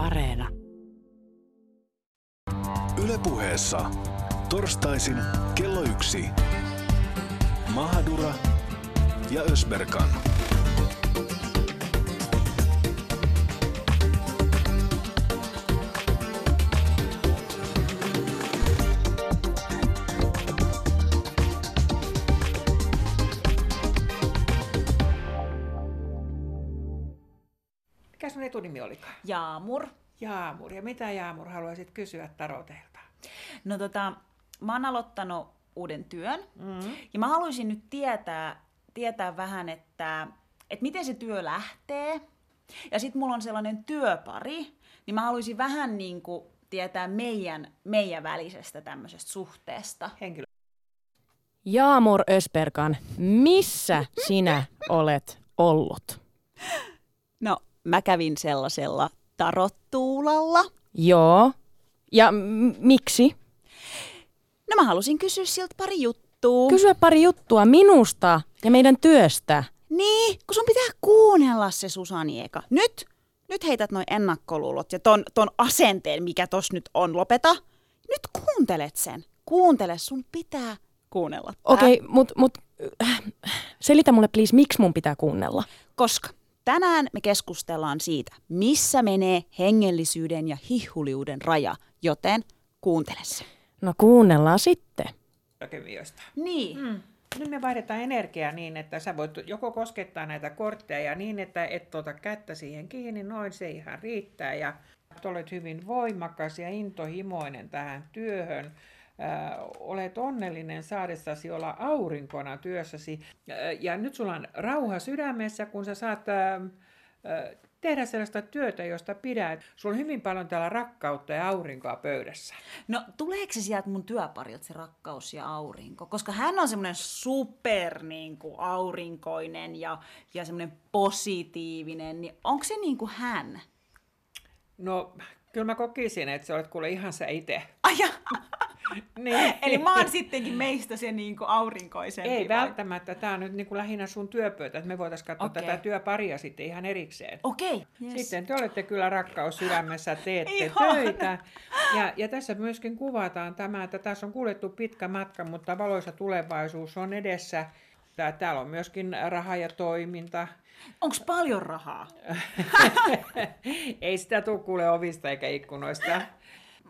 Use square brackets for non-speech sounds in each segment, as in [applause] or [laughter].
Areena. Ylepuheessa torstaisin kello yksi. Mahadura ja Ösberkan. Etunimi olikaan? Jaamur. Jaamur. Ja mitä Jaamur haluaisit kysyä Taroteilta? No tota, mä oon aloittanut uuden työn. Mm-hmm. Ja mä haluaisin nyt tietää, tietää vähän, että, että miten se työ lähtee. Ja sitten mulla on sellainen työpari, niin mä haluaisin vähän niin kuin tietää meidän, meidän välisestä tämmöisestä suhteesta. Henkilö. Jaamur Ösperkan, missä sinä olet ollut? Mä kävin sellaisella tarottuulalla. Joo. Ja m- miksi? No mä halusin kysyä siltä pari juttua. Kysyä pari juttua minusta ja meidän työstä. Niin, kun sun pitää kuunnella se Susani eka. Nyt, nyt heität noin ennakkoluulot ja ton, ton asenteen, mikä tos nyt on, lopeta. Nyt kuuntelet sen. Kuuntele, sun pitää kuunnella. Okei, okay, mut, mut äh, selitä mulle please, miksi mun pitää kuunnella? Koska tänään me keskustellaan siitä, missä menee hengellisyyden ja hihuliuden raja, joten kuuntele se. No kuunnellaan sitten. Kemioista. Niin. Mm. Nyt me vaihdetaan energiaa niin, että sä voit joko koskettaa näitä kortteja niin, että et ota kättä siihen kiinni, noin se ihan riittää. Ja olet hyvin voimakas ja intohimoinen tähän työhön. Olet onnellinen saadessasi olla aurinkona työssäsi. Ja nyt sulla on rauha sydämessä, kun sä saat tehdä sellaista työtä, josta pidät. Sulla on hyvin paljon täällä rakkautta ja aurinkoa pöydässä. No tuleeko se sieltä mun työparilta se rakkaus ja aurinko? Koska hän on semmoinen super niin kuin, aurinkoinen ja, ja semmoinen positiivinen, niin onko se niin kuin hän? No, kyllä mä kokisin, että sä olet kuule ihan sä itse. Ai ja, [laughs] [laughs] Niin. Eli mä oon sittenkin meistä se niin kuin aurinkoisempi. Ei vai? välttämättä. Tämä on nyt niin kuin lähinnä sun työpöytä, että me voitaisiin katsoa Okei. tätä työparia sitten ihan erikseen. Okei. Yes. Sitten te olette kyllä rakkaus sydämessä, teette Ihana. töitä. Ja, ja tässä myöskin kuvataan tämä, että tässä on kuljettu pitkä matka, mutta valoisa tulevaisuus on edessä. Tää- Täällä on myöskin raha ja toiminta. Onko paljon rahaa? [laughs] Ei sitä tule kuule ovista eikä ikkunoista.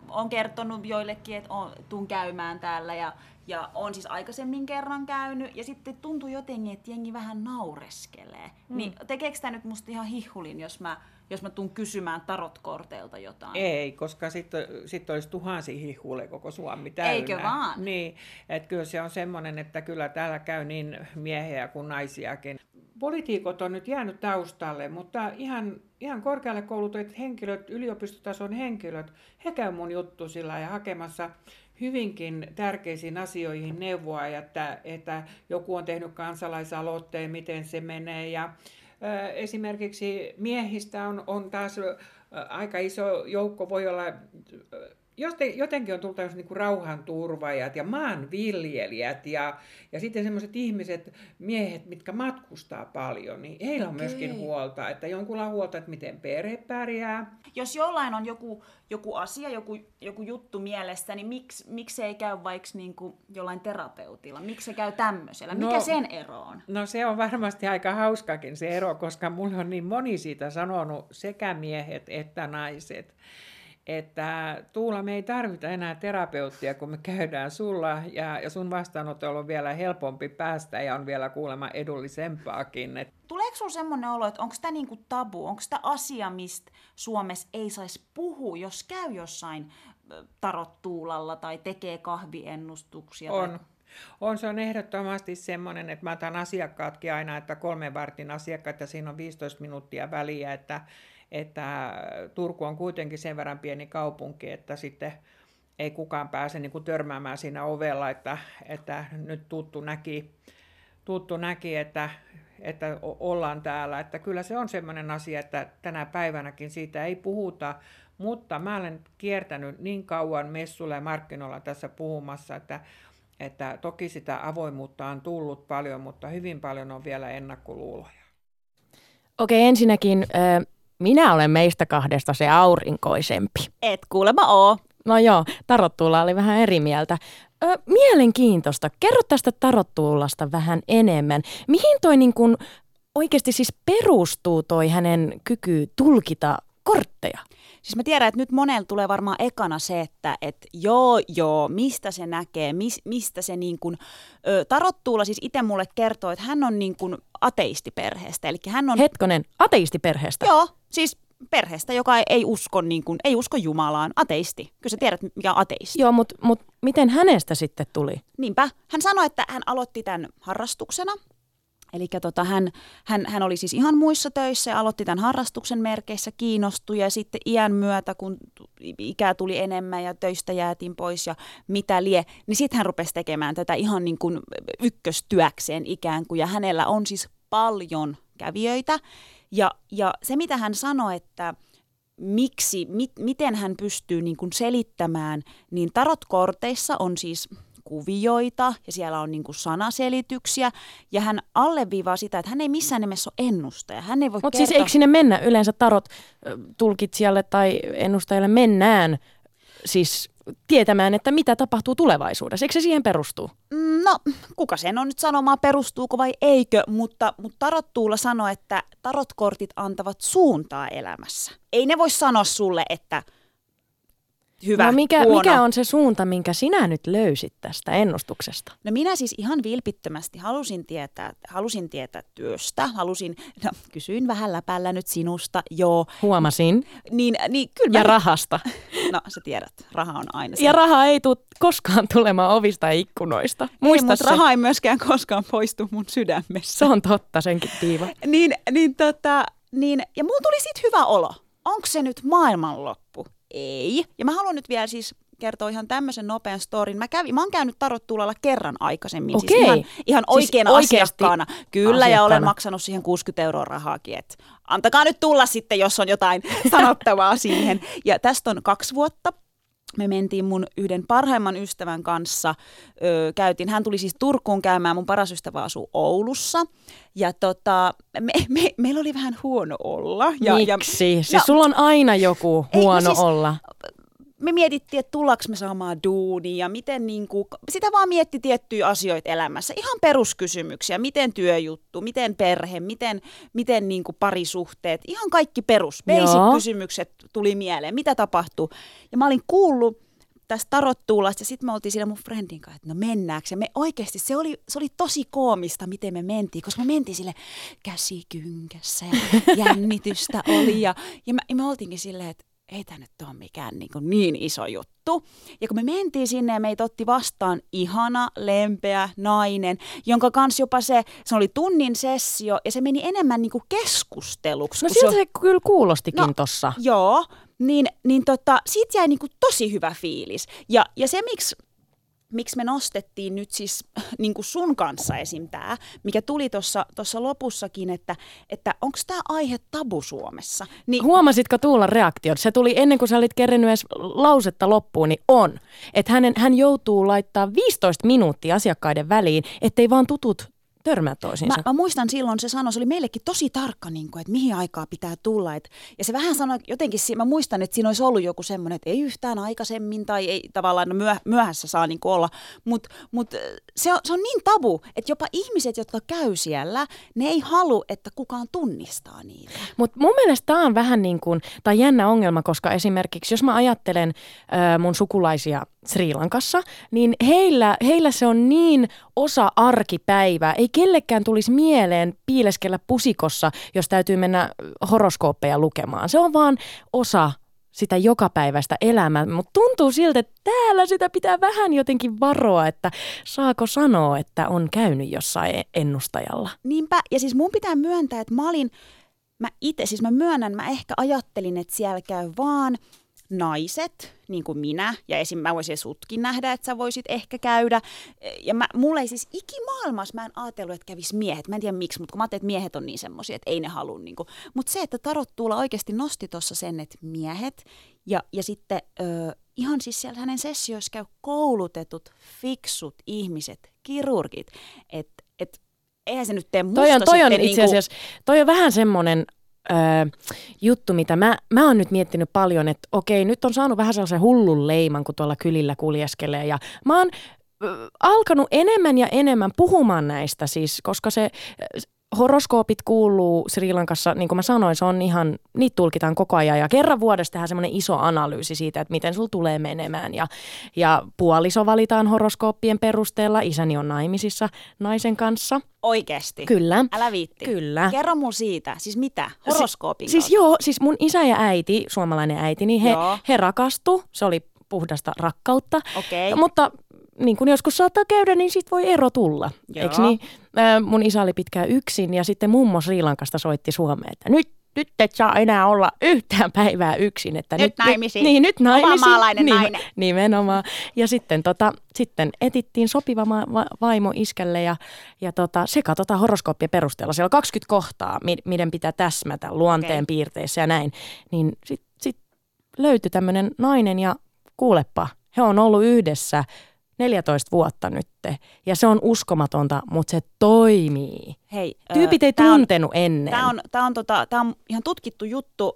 On kertonut joillekin, että on, tuun käymään täällä ja, ja on siis aikaisemmin kerran käynyt ja sitten tuntuu jotenkin, että jengi vähän naureskelee. Mm. Niin tekeekö tämä nyt musta ihan hihulin, jos mä, jos mä tuun kysymään tarotkorteilta jotain? Ei, koska sitten sit olisi tuhansia hihulle koko Suomi täynnä. Eikö vaan? Niin, että kyllä se on semmoinen, että kyllä täällä käy niin miehiä kuin naisiakin. Poliitikot on nyt jäänyt taustalle, mutta ihan, ihan korkealle koulutetut henkilöt, yliopistotason henkilöt, he käy mun juttu sillä ja hakemassa hyvinkin tärkeisiin asioihin neuvoa, että, että joku on tehnyt kansalaisaloitteen, miten se menee. Ja, esimerkiksi miehistä on, on taas aika iso joukko, voi olla ö, joten- jotenkin on tullut tämmöiset niin rauhanturvajat ja maanviljelijät ja, ja sitten semmoiset ihmiset, miehet, mitkä matkustaa paljon, niin heillä on Okei. myöskin huolta, että jonkulla on huolta, että miten perhe pärjää. Jos jollain on joku, joku asia, joku, joku juttu mielessä, niin miksi, miksi se ei käy vaikka niin kuin jollain terapeutilla? Miksi se käy tämmöisellä? Mikä No- sen ero on? No se on varmasti aika hauskakin se ero, koska mulle on niin moni siitä sanonut, sekä miehet että naiset, että Tuula, me ei tarvita enää terapeuttia, kun me käydään sulla, ja, ja sun vastaanotolla on vielä helpompi päästä, ja on vielä kuulemma edullisempaakin. Et Tuleeko sinulla semmoinen olo, että onko tämä niinku tabu, onko tämä asia, mistä Suomessa ei saisi puhua, jos käy jossain tarottuulalla tai tekee kahviennustuksia? Tai... On. On, se on ehdottomasti semmoinen, että mä otan asiakkaatkin aina, että kolmen vartin asiakkaat ja siinä on 15 minuuttia väliä, että, että Turku on kuitenkin sen verran pieni kaupunki, että sitten ei kukaan pääse niin kuin törmäämään siinä ovella, että, että nyt tuttu näki, tuttu näki että, että ollaan täällä. Että kyllä se on semmoinen asia, että tänä päivänäkin siitä ei puhuta, mutta mä olen kiertänyt niin kauan messuilla ja markkinoilla tässä puhumassa, että, että toki sitä avoimuutta on tullut paljon, mutta hyvin paljon on vielä ennakkoluuloja. Okei, ensinnäkin, ö, minä olen meistä kahdesta se aurinkoisempi. Et kuulemma oo. No joo, tarottuulla oli vähän eri mieltä. Ö, mielenkiintoista. Kerro tästä tarottuulasta vähän enemmän. Mihin toi niin kun oikeasti siis perustuu toi hänen kyky tulkita kortteja? Siis mä tiedän, että nyt monella tulee varmaan ekana se, että et joo, joo, mistä se näkee, mis, mistä se niin kuin, ö, tarottuulla siis itse mulle kertoo, että hän on niin kuin ateistiperheestä. Eli hän on... Hetkonen, ateistiperheestä? Joo, siis perheestä, joka ei usko, niin kuin, ei usko Jumalaan, ateisti. Kyllä sä tiedät, mikä on ateisti. Joo, mutta mut miten hänestä sitten tuli? Niinpä. Hän sanoi, että hän aloitti tämän harrastuksena. Eli tota, hän, hän, hän oli siis ihan muissa töissä ja aloitti tämän harrastuksen merkeissä, kiinnostui ja sitten iän myötä, kun ikää tuli enemmän ja töistä jäätiin pois ja mitä lie, niin sitten hän rupesi tekemään tätä ihan niin kuin ykköstyökseen ikään kuin ja hänellä on siis paljon kävijöitä ja, ja se mitä hän sanoi, että miksi, mit, miten hän pystyy niin kuin selittämään, niin tarotkorteissa on siis kuvioita ja siellä on niin kuin sanaselityksiä ja hän alleviivaa sitä, että hän ei missään nimessä ole ennustaja. Hän ei voi Mutta kertoa... siis eikö sinne mennä yleensä tarot tulkitsijalle tai ennustajalle mennään siis tietämään, että mitä tapahtuu tulevaisuudessa? Eikö se siihen perustuu? No, kuka sen on nyt sanomaan, perustuuko vai eikö, mutta, mutta Tarottuulla sanoi, että tarotkortit antavat suuntaa elämässä. Ei ne voi sanoa sulle, että hyvä, no mikä, huono. mikä on se suunta, minkä sinä nyt löysit tästä ennustuksesta? No minä siis ihan vilpittömästi halusin tietää, halusin tietää työstä, halusin, no kysyin vähän läpällä nyt sinusta, joo. Huomasin. Niin, niin kyllä Ja mä- rahasta. No sä tiedät, raha on aina se. Ja raha ei tule koskaan tulemaan ovista ja ikkunoista. Muista ei, mutta se. raha ei myöskään koskaan poistu mun sydämessä. Se on totta, senkin tiiva. Niin, niin, tota, niin, ja mulla tuli siitä hyvä olo. Onko se nyt maailmanloppu? Ei. Ja mä haluan nyt vielä siis kertoa ihan tämmöisen nopean storin. Mä, kävin, mä oon käynyt tarottuulalla kerran aikaisemmin. Okei. Siis ihan, ihan Siis oikeana oikeasti asiakkaana. Kyllä, ja olen asiakkaana. maksanut siihen 60 euroa rahaakin. Et antakaa nyt tulla sitten, jos on jotain sanottavaa siihen. Ja tästä on kaksi vuotta. Me mentiin mun yhden parhaimman ystävän kanssa, öö, käytiin, hän tuli siis Turkuun käymään, mun paras ystävä asuu Oulussa, ja tota, me, me, meillä oli vähän huono olla. Ja, ja, Miksi? Siis no, sulla on aina joku Ei, no huono siis- olla. Me mietittiin, että tullaanko me saamaan duunia, miten niin kuin, sitä vaan mietti tiettyjä asioita elämässä. Ihan peruskysymyksiä, miten työjuttu, miten perhe, miten, miten niin kuin parisuhteet, ihan kaikki perus, basic kysymykset tuli mieleen, mitä tapahtuu. Ja mä olin kuullut tästä tarottuulasta ja sitten me oltiin siinä mun friendin kanssa, että no mennäänkö. Ja me oikeasti, se oli, se oli tosi koomista, miten me mentiin, koska me mentiin sille käsi kynkässä ja [laughs] jännitystä oli. Ja, ja, me, ja me oltiinkin silleen, että ei tämä nyt ole mikään niin, kuin niin iso juttu. Ja kun me mentiin sinne ja meitä otti vastaan ihana, lempeä nainen, jonka kanssa jopa se, se oli tunnin sessio ja se meni enemmän niin kuin keskusteluksi. No siltä se, se kyllä kuulostikin No, tossa. Joo, niin, niin tota, siitä jäi niinku tosi hyvä fiilis. Ja, ja se, miksi miksi me nostettiin nyt siis [laughs] niin kuin sun kanssa esim. tämä, mikä tuli tuossa lopussakin, että, että onko tämä aihe tabu Suomessa? Niin, Huomasitko Tuulan reaktiot? Se tuli ennen kuin sä olit kerännyt edes lausetta loppuun, niin on. Että hänen, hän joutuu laittaa 15 minuuttia asiakkaiden väliin, ettei vaan tutut törmää toisiinsa. Mä, mä muistan silloin, se sanoi, se oli meillekin tosi tarkka, niin kuin, että mihin aikaa pitää tulla. Et, ja se vähän sanoi jotenkin, mä muistan, että siinä olisi ollut joku semmoinen, että ei yhtään aikaisemmin tai ei tavallaan no myö, myöhässä saa niin olla. Mutta mut, äh, se, on, se on niin tabu, että jopa ihmiset, jotka käy siellä, ne ei halua, että kukaan tunnistaa niitä. Mutta mun mielestä tämä on vähän niin kuin, tai jännä ongelma, koska esimerkiksi jos mä ajattelen ö, mun sukulaisia Sri Lankassa, niin heillä, heillä se on niin osa arkipäivää. Ei kellekään tulisi mieleen piileskellä pusikossa, jos täytyy mennä horoskooppeja lukemaan. Se on vaan osa sitä jokapäiväistä elämää, mutta tuntuu siltä, että täällä sitä pitää vähän jotenkin varoa, että saako sanoa, että on käynyt jossain ennustajalla. Niinpä, ja siis mun pitää myöntää, että mä olin, mä itse, siis mä myönnän, mä ehkä ajattelin, että siellä käy vaan naiset, niin kuin minä, ja esim. mä voisin sutkin nähdä, että sä voisit ehkä käydä. Ja mä, mulla ei siis ikimaailmassa, mä en ajatellut, että kävis miehet. Mä en tiedä miksi, mutta kun mä ajattelin, että miehet on niin semmoisia, että ei ne halua. Niin kuin. Mutta se, että Tarot Tuula oikeasti nosti tuossa sen, että miehet, ja, ja sitten ö, ihan siis siellä hänen sessioissa käy koulutetut, fiksut ihmiset, kirurgit, että et, eihän se nyt tee musta Toi on, toi on sitten itse niinku- asiassa, toi on vähän semmoinen ö, juttu, mitä mä, mä oon nyt miettinyt paljon, että okei, nyt on saanut vähän sellaisen hullun leiman, kun tuolla kylillä kuljeskelee. Ja mä oon alkanut enemmän ja enemmän puhumaan näistä siis, koska se horoskoopit kuuluu Sri Lankassa, niin kuin mä sanoin, se on ihan, niitä tulkitaan koko ajan ja kerran vuodessa tehdään semmoinen iso analyysi siitä, että miten sul tulee menemään ja, ja puoliso valitaan horoskooppien perusteella, isäni on naimisissa naisen kanssa. Oikeesti? Kyllä. Älä viitti. Kyllä. Kerro mulle siitä. Siis mitä? Horoskoopin Siis kautta? joo, siis mun isä ja äiti, suomalainen äiti, niin he, Joo. he rakastu, se oli puhdasta rakkautta. Okei. Mutta niin kuin joskus saattaa käydä, niin sit voi ero tulla. Eiks niin? Ää, mun isä oli pitkään yksin ja sitten mummo Sri Lankasta soitti Suomeen, että nyt nyt et saa enää olla yhtään päivää yksin. Että Nyt naimisiin. Niin, nyt naimisiin. Ovamaalainen niin, nainen. Nimenomaan. Ja sitten, tota, sitten etittiin sopiva ma- va- vaimo iskälle ja, ja tota, se katsotaan horoskooppien perusteella. Siellä on 20 kohtaa, mi- miten pitää täsmätä luonteen Okei. piirteissä ja näin. Niin sitten sit löytyi tämmöinen nainen ja kuulepa, he on ollut yhdessä 14 vuotta nyt. Ja se on uskomatonta, mutta se toimii. Hei, ö, Tyypit ei on- tuntenut ennen. Tämä on, tää on, tota, tää on ihan tutkittu juttu,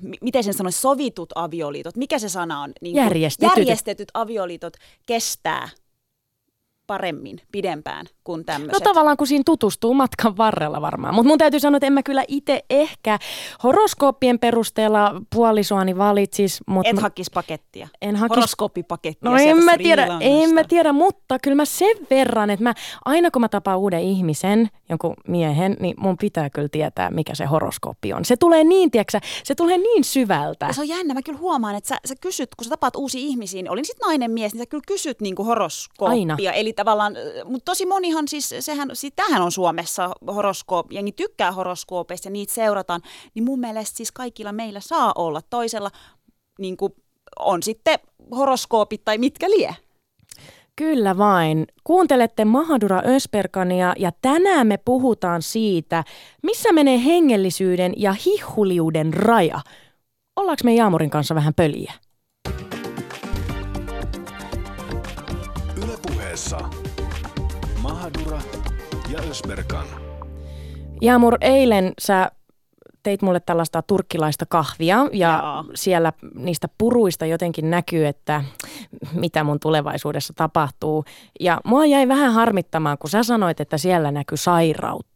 m- miten sen sanoisi, sovitut avioliitot. Mikä se sana on? Niin Järjestetyt. Järjestetyt avioliitot kestää paremmin, pidempään kuin No tämmöiset. tavallaan kun siinä tutustuu matkan varrella varmaan. Mutta mun täytyy sanoa, että en mä kyllä itse ehkä horoskooppien perusteella puolisoani valitsis. Mut Et hakis pakettia. en hakis Horoskooppipakettia No en mä tiedä, en mä tiedä, mutta kyllä mä sen verran, että mä aina kun mä tapaan uuden ihmisen, jonkun miehen, niin mun pitää kyllä tietää, mikä se horoskooppi on. Se tulee niin, tiedätkö, se tulee niin syvältä. Ja se on jännä, mä kyllä huomaan, että sä, sä kysyt, kun sä tapaat uusia ihmisiä, niin olin sitten nainen mies, niin sä kyllä kysyt niinku horoskooppia. Aina. Eli tavallaan, mutta tosi monihan siis, sehän, tämähän on Suomessa horoskoop, jengi tykkää horoskoopeista ja niitä seurataan, niin mun mielestä siis kaikilla meillä saa olla toisella, niin kuin on sitten horoskoopit tai mitkä lie. Kyllä vain. Kuuntelette Mahadura Ösperkania ja tänään me puhutaan siitä, missä menee hengellisyyden ja hihuliuden raja. Ollaanko me Jaamurin kanssa vähän pöliä? Ylepuheessa Mahadura ja Ösberkan. Jaamur, eilen sä teit mulle tällaista turkkilaista kahvia ja Jaa. siellä niistä puruista jotenkin näkyy, että mitä mun tulevaisuudessa tapahtuu. Ja mua jäi vähän harmittamaan, kun sä sanoit, että siellä näkyy sairautta.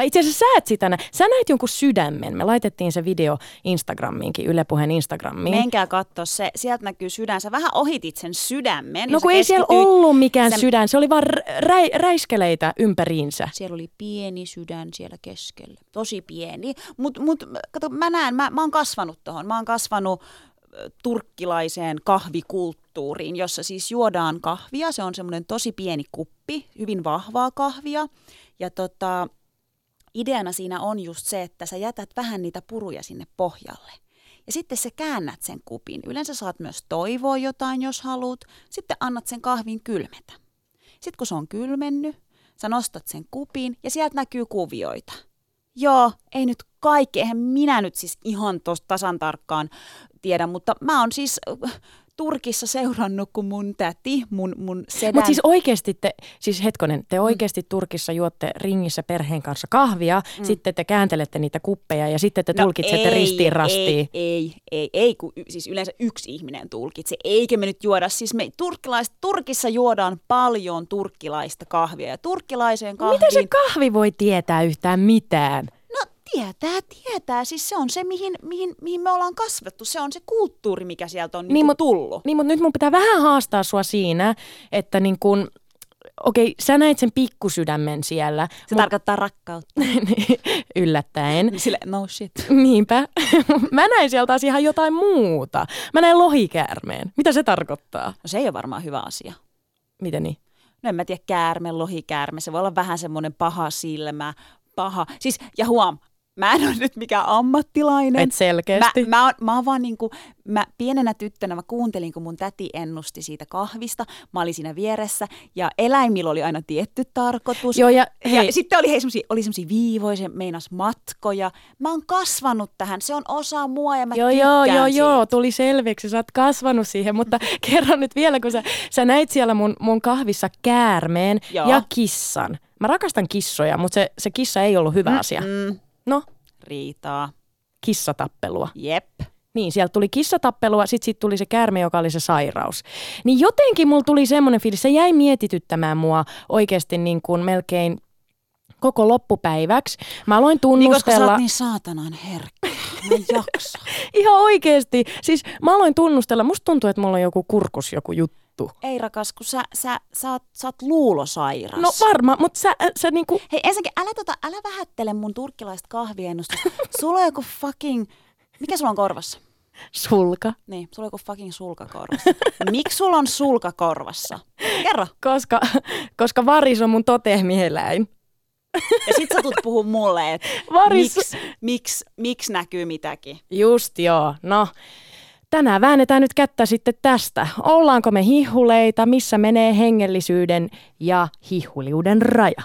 Tai itse asiassa sä et sitä nä- Sä näit jonkun sydämen. Me laitettiin se video Instagramiinkin, Yle Puheen Instagramiin. Menkää katsoa se, sieltä näkyy sydän. Sä vähän ohitit sen sydämen. no kun ei siellä ollut mikään sen- sydän, se oli vaan rä- räiskeleitä ympäriinsä. Siellä oli pieni sydän siellä keskellä. Tosi pieni. Mutta mut, kato, mä näen, mä, mä oon kasvanut tuohon. Mä oon kasvanut turkkilaiseen kahvikulttuuriin, jossa siis juodaan kahvia. Se on semmoinen tosi pieni kuppi, hyvin vahvaa kahvia. Ja tota, ideana siinä on just se, että sä jätät vähän niitä puruja sinne pohjalle. Ja sitten sä käännät sen kupin. Yleensä saat myös toivoa jotain, jos haluat. Sitten annat sen kahvin kylmetä. Sitten kun se on kylmennyt, sä nostat sen kupin ja sieltä näkyy kuvioita. Joo, ei nyt kaikki, eihän minä nyt siis ihan tos tasan tarkkaan tiedä, mutta mä oon siis Turkissa seurannut, kun mun täti, mun, mun sedän... Mutta siis oikeasti te, siis hetkonen, te oikeasti Turkissa juotte ringissä perheen kanssa kahvia, mm. sitten te kääntelette niitä kuppeja ja sitten te tulkitsette No ei, ristiin rastiin. Ei, ei, ei, ei kun siis yleensä yksi ihminen tulkitsee. Eikä me nyt juoda, siis me turkkilais, Turkissa juodaan paljon turkkilaista kahvia ja turkkilaiseen kahviin... Miten se kahvi voi tietää yhtään mitään? Tietää, tietää. Siis se on se, mihin, mihin, mihin me ollaan kasvettu. Se on se kulttuuri, mikä sieltä on niin, niin mut- tullut. Niin, mutta nyt mun pitää vähän haastaa sua siinä, että niin kun, okei, sä näit sen pikkusydämen siellä. Se tarkoittaa rakkautta. [laughs] yllättäen. Sille, no shit. Niinpä. [laughs] Mä näin sieltä taas ihan jotain muuta. Mä näin lohikäärmeen. Mitä se tarkoittaa? No se ei ole varmaan hyvä asia. Miten niin? No en mä tiedä, käärme, lohikäärme, se voi olla vähän semmoinen paha silmä, paha. Siis, ja huom, mä en ole nyt mikään ammattilainen. Et selkeästi. Mä, mä, oon, mä oon vaan niinku, mä pienenä tyttönä mä kuuntelin, kun mun täti ennusti siitä kahvista. Mä olin siinä vieressä ja eläimillä oli aina tietty tarkoitus. Joo, ja hei, Ja sitten oli, hei, semmosia, oli semmoisia viivoja, se meinas matkoja. Mä oon kasvanut tähän, se on osa mua ja mä Joo, joo, joo, siitä. joo, tuli selväksi, sä oot kasvanut siihen, mutta [laughs] kerro nyt vielä, kun sä, sä näit siellä mun, mun kahvissa käärmeen Joo. ja kissan. Mä rakastan kissoja, mutta se, se kissa ei ollut hyvä asia. Mm, No, riitaa. Kissatappelua. Jep. Niin, sieltä tuli kissatappelua, sitten sit tuli se käärme, joka oli se sairaus. Niin jotenkin mulla tuli semmoinen fiilis, se jäi mietityttämään mua oikeasti niin kuin melkein koko loppupäiväksi. Mä aloin Niin, koska sä tunnustella... oot niin saatanan herkkä. Mä en jaksa. [laughs] Ihan oikeasti. Siis mä aloin tunnustella, musta tuntuu, että mulla on joku kurkus, joku juttu. Ei rakas, kun sä, sä, sä, oot, sä oot luulosairas. No varma, mutta sä, sä niinku... Hei ensinnäkin, älä, tota, älä vähättele mun turkkilaista kahviennustusta. [laughs] Sulla on joku fucking... Mikä sulla on korvassa? Sulka. Niin, sulla on joku fucking sulka korvassa. Miksi sulla on sulka korvassa? Kerro. Koska, koska varis on mun totemieläin. Ja sit sä tulet puhua mulle, että miksi miksi miksi näkyy mitäkin. Just joo. No, tänään väännetään nyt kättä sitten tästä. Ollaanko me hihuleita, missä menee hengellisyyden ja hihuliuden raja?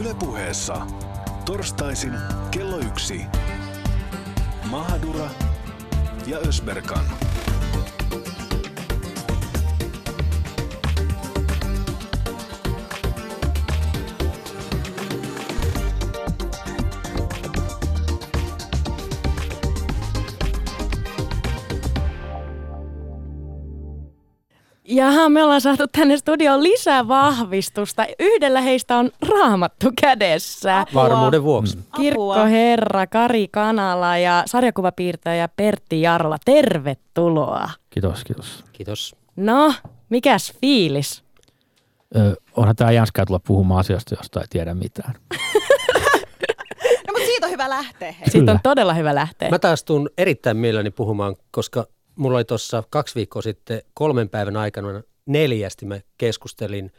Ylepuheessa torstaisin kello yksi. Mahadura ja Ösberkan. Jaha, me ollaan saatu tänne studioon lisää vahvistusta. Yhdellä heistä on raamattu kädessä. Apua. Varmuuden vuoksi. Kirkkoherra Kari Kanala ja sarjakuvapiirtäjä Pertti Jarla, tervetuloa. Kiitos, kiitos. Kiitos. No, mikäs fiilis? Ö, onhan tämä jänskää tulla puhumaan asiasta, josta ei tiedä mitään. [laughs] No mutta siitä on hyvä lähteä. Hei. Siitä on todella hyvä lähteä. Mä taas tuun erittäin mielelläni puhumaan, koska mulla oli tuossa kaksi viikkoa sitten kolmen päivän aikana neljästi mä keskustelin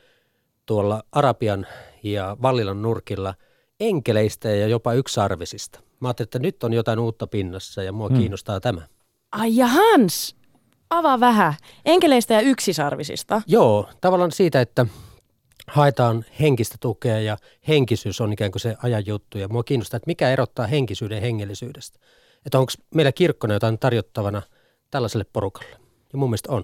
tuolla Arabian ja Vallilan nurkilla enkeleistä ja jopa yksarvisista. Mä ajattelin, että nyt on jotain uutta pinnassa ja mua Hmm. kiinnostaa tämä. Ai ja Hans, avaa vähän. Enkeleistä ja yksisarvisista. Joo, tavallaan siitä, että haetaan henkistä tukea ja henkisyys on ikään kuin se ajan juttu. Ja mua kiinnostaa, että mikä erottaa henkisyyden hengellisyydestä. Että onko meillä kirkkona jotain tarjottavana tällaiselle porukalle. Ja mun mielestä on.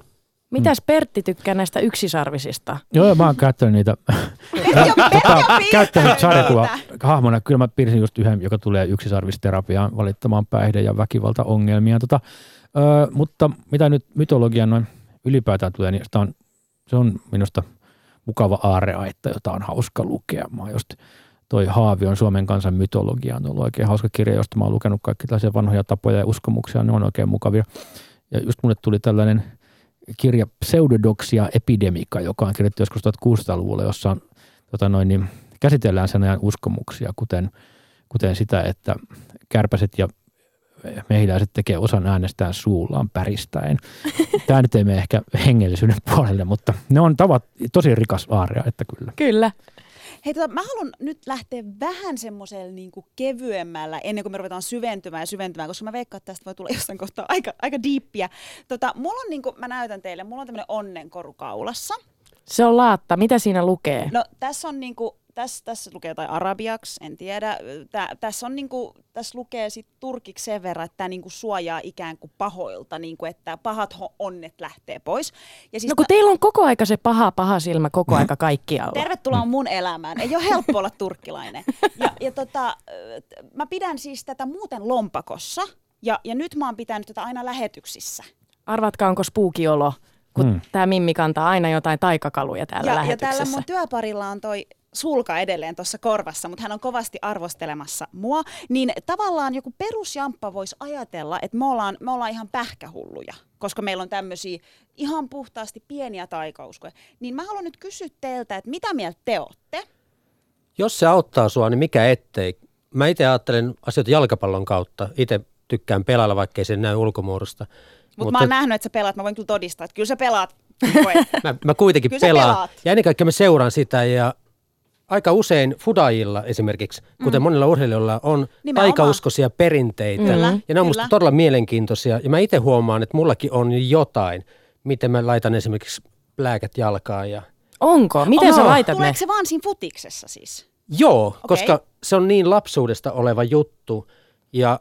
Mitäs Pertti tykkää näistä yksisarvisista? Joo, joo, mä oon käyttänyt niitä. [laughs] tota, käyttänyt sarjakuva hahmona. Kyllä mä piirsin just yhden, joka tulee yksisarvisterapiaan valittamaan päihde- ja väkivaltaongelmia. Tota, ö, mutta mitä nyt mytologian noin ylipäätään tulee, niin on, se on minusta mukava aarreaitta, jota on hauska lukea. Mä oon just toi Haavi on Suomen kansan mytologia. On ollut oikein hauska kirja, josta mä oon lukenut kaikki tällaisia vanhoja tapoja ja uskomuksia. Ne on oikein mukavia. Ja just mulle tuli tällainen kirja Pseudodoxia Epidemica, joka on kirjoitettu joskus 1600-luvulla, jossa on, tota noin, niin, käsitellään sen ajan uskomuksia, kuten, kuten sitä, että kärpäset ja mehiläiset tekee osan äänestään suullaan päristäen. [laughs] Tämä nyt ei mene ehkä hengellisyyden puolelle, mutta ne on tavat, tosi rikas aaria, että kyllä. Kyllä. Hei, tota, mä haluan nyt lähteä vähän semmoisella niin kevyemmällä, ennen kuin me ruvetaan syventymään ja syventymään, koska mä veikkaan, että tästä voi tulla jossain kohtaa aika, aika diippiä. Tota, mulla on, niin kuin, mä näytän teille, mulla on tämmöinen onnenkoru kaulassa. Se on laatta. Mitä siinä lukee? No tässä on niinku, tässä, tässä lukee jotain arabiaksi, en tiedä. Tää, tässä, on niinku, tässä lukee sit turkiksi sen verran, että tämä niinku suojaa ikään kuin pahoilta, niinku, että pahat onnet lähtee pois. Ja siis No kun teillä on koko aika se paha, paha silmä koko aika [laughs] kaikkialla. Tervetuloa mun elämään. Ei ole helppo olla turkkilainen. Ja, ja tota, mä pidän siis tätä muuten lompakossa. Ja, ja nyt mä oon pitänyt tätä aina lähetyksissä. Arvatkaa, onko spookiolo, kun Hmm. tämä Mimmi kantaa aina jotain taikakaluja täällä Ja, ja lähetyksessä. tällä mun työparilla on toi sulka edelleen tuossa korvassa, mutta hän on kovasti arvostelemassa mua. Niin tavallaan joku perusjamppa voisi ajatella, että me ollaan, me ollaan ihan pähkähulluja, koska meillä on tämmöisiä ihan puhtaasti pieniä taikauskoja. Niin mä haluan nyt kysyä teiltä, että mitä mieltä te olette? Jos se auttaa sua, niin mikä ettei. Mä itse ajattelen asioita jalkapallon kautta. Itse tykkään pelailla, vaikkei se näy ulkomuodosta. Mutta mä oon nähnyt, että sä pelaat, mä voin kyllä todistaa, että kyllä sä pelaat. [laughs] Mä, mä kuitenkin Kyllä pelaan. pelaat. Ja ennen kaikkea mä seuraan sitä ja aika usein fudajilla esimerkiksi, kuten monilla urheilijoilla, on Mm. Nimenomaan. taikauskoisia perinteitä. Kyllä, ja ne on musta kyllä. todella mielenkiintoisia. Ja mä itse huomaan, että mullakin on jotain, miten mä laitan esimerkiksi lääkät jalkaan. Ja... Onko? Miten sä Onko? laitat ne? Tuleeko se vaan siinä futiksessa siis? Joo, koska se on niin lapsuudesta oleva juttu. Ja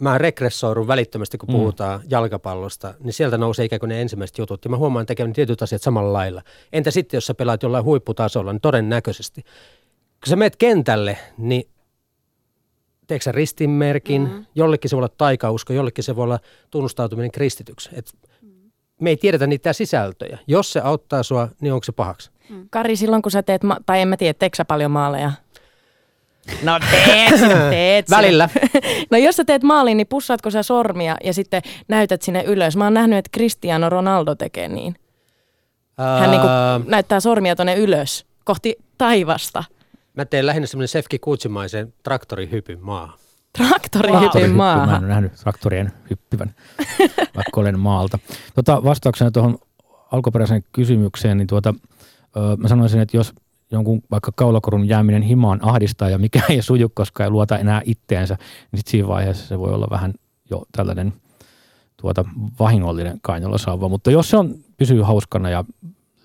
mä regressoidun välittömästi, kun Mm. puhutaan jalkapallosta, niin sieltä nousee ikään kuin ne ensimmäiset jutut. Ja mä huomaan tekevän tietyt asiat samalla lailla. Entä sitten, jos sä pelaat jollain huipputasolla, niin todennäköisesti. Kun sä meet kentälle, niin teekö sä ristinmerkin, Mm. mm-hmm. jollekin se voi olla taikausko, jollekin se voi olla tunnustautuminen kristityksi. Et me ei tiedetä niitä sisältöjä. Jos se auttaa sua, niin onko se pahaksi? Kari, silloin kun sä teet, ma- tai en mä tiedä, teetkö sä paljon maaleja? No teet, [laughs] teet. Välillä. [laughs] No jos sä teet maalin, niin pussaatko sä sormia ja sitten näytät sinne ylös? Mä oon nähnyt, että Cristiano Ronaldo tekee niin. Hän niinku Ää, näyttää sormia tonne ylös, kohti taivasta. Mä teen lähinnä semmoinen Sefki Kutsimaisen traktorihypyn maahan. Traktorihypyn Traktorihyppy, Mä en ole nähnyt traktorien hyppivän, vaikka olen maalta. Tota, vastauksena tuohon alkuperäiseen kysymykseen, niin tuota, ö, mä sanoisin, että jos jonkun vaikka kaulakorun jääminen himaan ahdistaa ja mikä ei suju, koska ei luota enää itteensä, niin sit siinä vaiheessa se voi olla vähän jo tällainen tuota, vahingollinen kainalosauva. Mutta jos se on, pysyy hauskana ja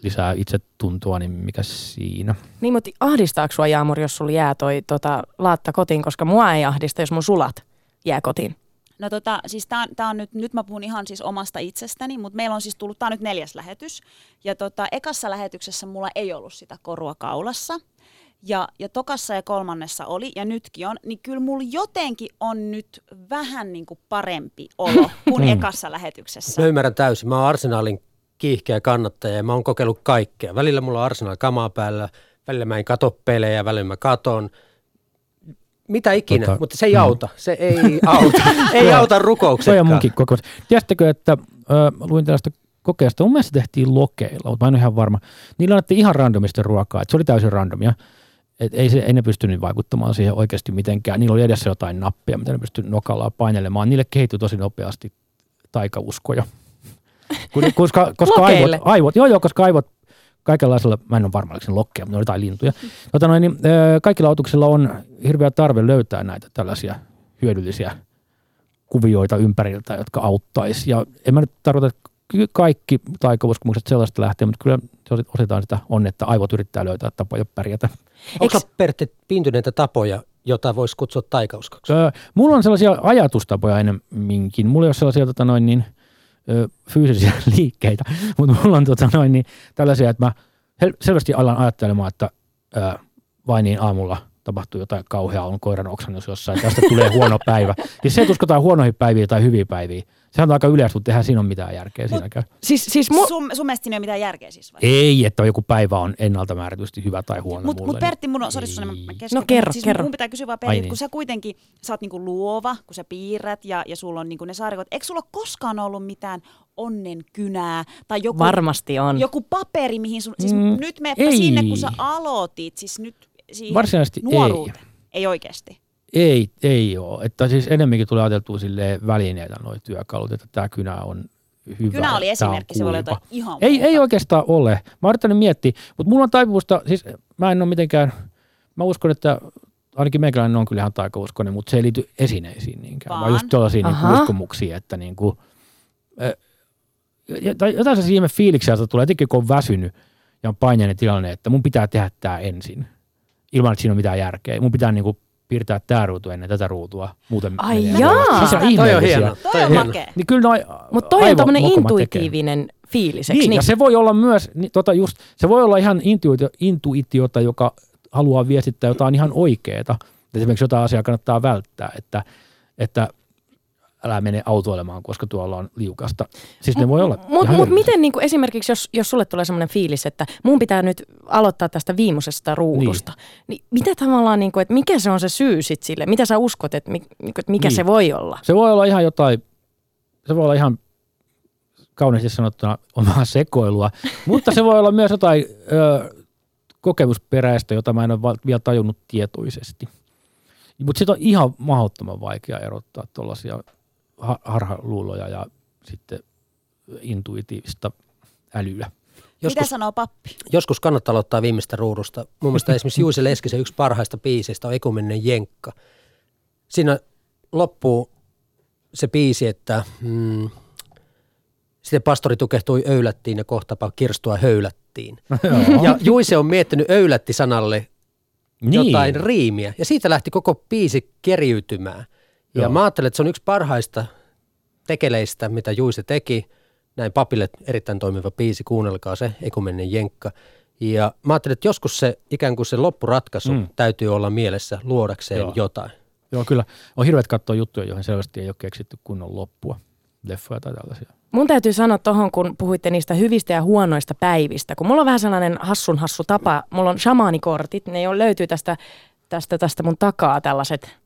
lisää itsetuntoa, niin mikä siinä? Niin, mutta ahdistaako sua Jaamur, jos sulla jää toi tota, laatta kotiin, koska mua ei ahdista, jos mun sulat jää kotiin. No tota, siis tää, tää on nyt, nyt mä puhun ihan siis omasta itsestäni, mutta meillä on siis tullut, tää on nyt neljäs lähetys. Ja tota, ekassa lähetyksessä mulla ei ollut sitä korua kaulassa. Ja, ja tokassa ja kolmannessa oli, ja nytkin on, niin kyllä mulla jotenkin on nyt vähän niin kuin parempi olo [laughs] kuin ekassa lähetyksessä. Mä ymmärrän täysin. Mä oon Arsenalin kiihkeä kannattaja ja mä oon kokeillut kaikkea. Välillä mulla on Arsenal kamaa päällä, välillä mä en kato pelejä, välillä mä katon. Mitä ikinä, Tota, mutta se ei mm. auta. Se ei [laughs] auta. ei auta Se on rukouksetkaan. munkin kokemus. Tiedättekö, että ö, luin tällaista kokeesta, mun mielestä tehtiin lokeilla, mutta mä en ole ihan varma. Niillä annettiin ihan randomista ruokaa, että se oli täysin randomia. Et ei, se, ei ne pystynyt vaikuttamaan siihen oikeasti mitenkään. Niillä oli edessä jotain nappia, mitä ne pystyi nokalla painelemaan. Niille kehittyi tosi nopeasti taikauskoja. Koska, koska aivot, aivot, joo joo, koska aivot kaikenlaisilla, mä en ole varma, oliko se lokkeja, mutta ne oli jotain lintuja. Tota noin, niin, kaikilla autoksilla on hirveä tarve löytää näitä tällaisia hyödyllisiä kuvioita ympäriltä, jotka auttaisi. Ja en mä nyt tarkoita, että kaikki taikauskomukset sellaista lähtee, mutta kyllä osittain sitä on, että aivot yrittää löytää tapoja pärjätä. Onko Pertti piintyneitä tapoja, jota voisi kutsua taikauskoksi? Öö, mulla on sellaisia ajatustapoja enemmänkin. Mulla ei ole sellaisia tota noin, niin, ö, fyysisiä [laughs] liikkeitä, mutta mulla on tota noin, niin, tällaisia, että mä selvästi alan ajattelemaan, että ö, vain niin aamulla tapahtuu jotain kauheaa, on koiran oksannus jossain, tästä tulee huono päivä. Ja se, että uskotaan huonoihin päiviin tai hyviä päiviä, sehän on aika yleistä, mutta eihän siinä ole mitään järkeä siinäkään. Siis, siis mu- Sun, sun mielestä siinä ei ole mitään järkeä siis vai? Ei, että joku päivä on ennalta määrätysti hyvä tai huono Mutta mut Pertti, mun on, sori. Susanne, mä- No kerro, mut siis kerro. Mun pitää kysyä vaan Pertti, niin. kun sä kuitenkin, sä oot niinku luova, kun sä piirrät ja, ja sulla on niinku ne saarikot. Eikö sulla koskaan ollut mitään onnenkynää tai joku, varmasti on. joku paperi, mihin sun, siis Mm, mm, nyt meppä ei. sinne, kun sä aloitit, siis nyt siihen Varsinaisesti ei. nuoruuteen. Ei oikeasti. Ei, ei ole. Että siis enemmänkin tulee ajateltua silleen välineitä noi työkalut, että tämä kynä on hyvä. Kynä oli esimerkki, se voi olla ihan Ei, muuta. ei oikeastaan ole. Mä oon yrittänyt miettiä, mutta mulla on taipuvusta, siis mä en ole mitenkään, mä uskon, että ainakin meikäläinen on kyllä ihan taikauskoinen, mutta se ei liity esineisiin niinkään, vaan, Vaan? just tällaisiin niin Aha. uskomuksia, että niin kuin, tai jotain se ihme fiiliksiä, että tulee jotenkin kun on väsynyt ja on paineinen tilanne, että mun pitää tehdä tämä ensin, ilman että siinä on mitään järkeä. Mun pitää niin kuin piirtää tämä ruutu ennen tätä ruutua, muuten Ai menee jaa. Siis on Toi on hieno. Toi on makea. Niin kyllä noi Mutta toi on tämmöinen tekee. intuitiivinen fiilis, eikö Niin, niin? ja se voi olla myös, niin, tota just, se voi olla ihan intuitio, intuitiota, joka haluaa viestittää jotain ihan oikeaa. Esimerkiksi jotain asiaa kannattaa välttää, että, että älä mene autoilemaan, koska tuolla on liukasta. Siis ne voi olla Mutta mut miten niinku esimerkiksi, jos, jos sulle tulee semmoinen fiilis, että mun pitää nyt aloittaa tästä viimeisestä ruudusta, niin, niin mitä tavallaan, niinku, että mikä se on se syy sit sille? Mitä sä uskot, että, mi, niinku, että mikä Niin. se voi olla? Se voi olla ihan jotain, se voi olla ihan kauniisti sanottuna omaa sekoilua, [laughs] mutta se voi olla myös jotain ö, kokemusperäistä, jota mä en ole vielä tajunnut tietoisesti. Mutta sitä on ihan mahdottoman vaikea erottaa tuollaisia harhaluuloja ja sitten intuitiivista älyä. Mitä Joskus, sanoo pappi? joskus kannattaa aloittaa viimeistä ruudusta. Mun mielestä esimerkiksi [laughs] Juise Leskisen yksi parhaista biiseistä on Ekumenen Jenkka. Siinä loppuu se biisi, että mm, sitten pastori tukehtui öylättiin ja kohtapa kirstua höylättiin. [laughs] Ja Juise on miettinyt öylätti-sanalle Niin. jotain riimiä. Ja siitä lähti koko biisi keriytymään. Ja mä ajattelen, että se on yksi parhaista tekeleistä, mitä Juise teki. Näin papille erittäin toimiva biisi, kuunnelkaa se, Ekumenen Jenkka. Ja mä ajattelin, että joskus se ikään kuin se loppuratkaisu Mm. täytyy olla mielessä luodakseen Joo. Joo. jotain. Joo, kyllä. On hirveät katsoa juttuja, joihin selvästi ei ole keksitty kunnon loppua. Leffoja tai tällaisia. Mun täytyy sanoa tuohon, kun puhuitte niistä hyvistä ja huonoista päivistä, kun mulla on vähän sellainen hassun hassu tapa, mulla on shamaanikortit, ne jo löytyy tästä, tästä, tästä mun takaa tällaiset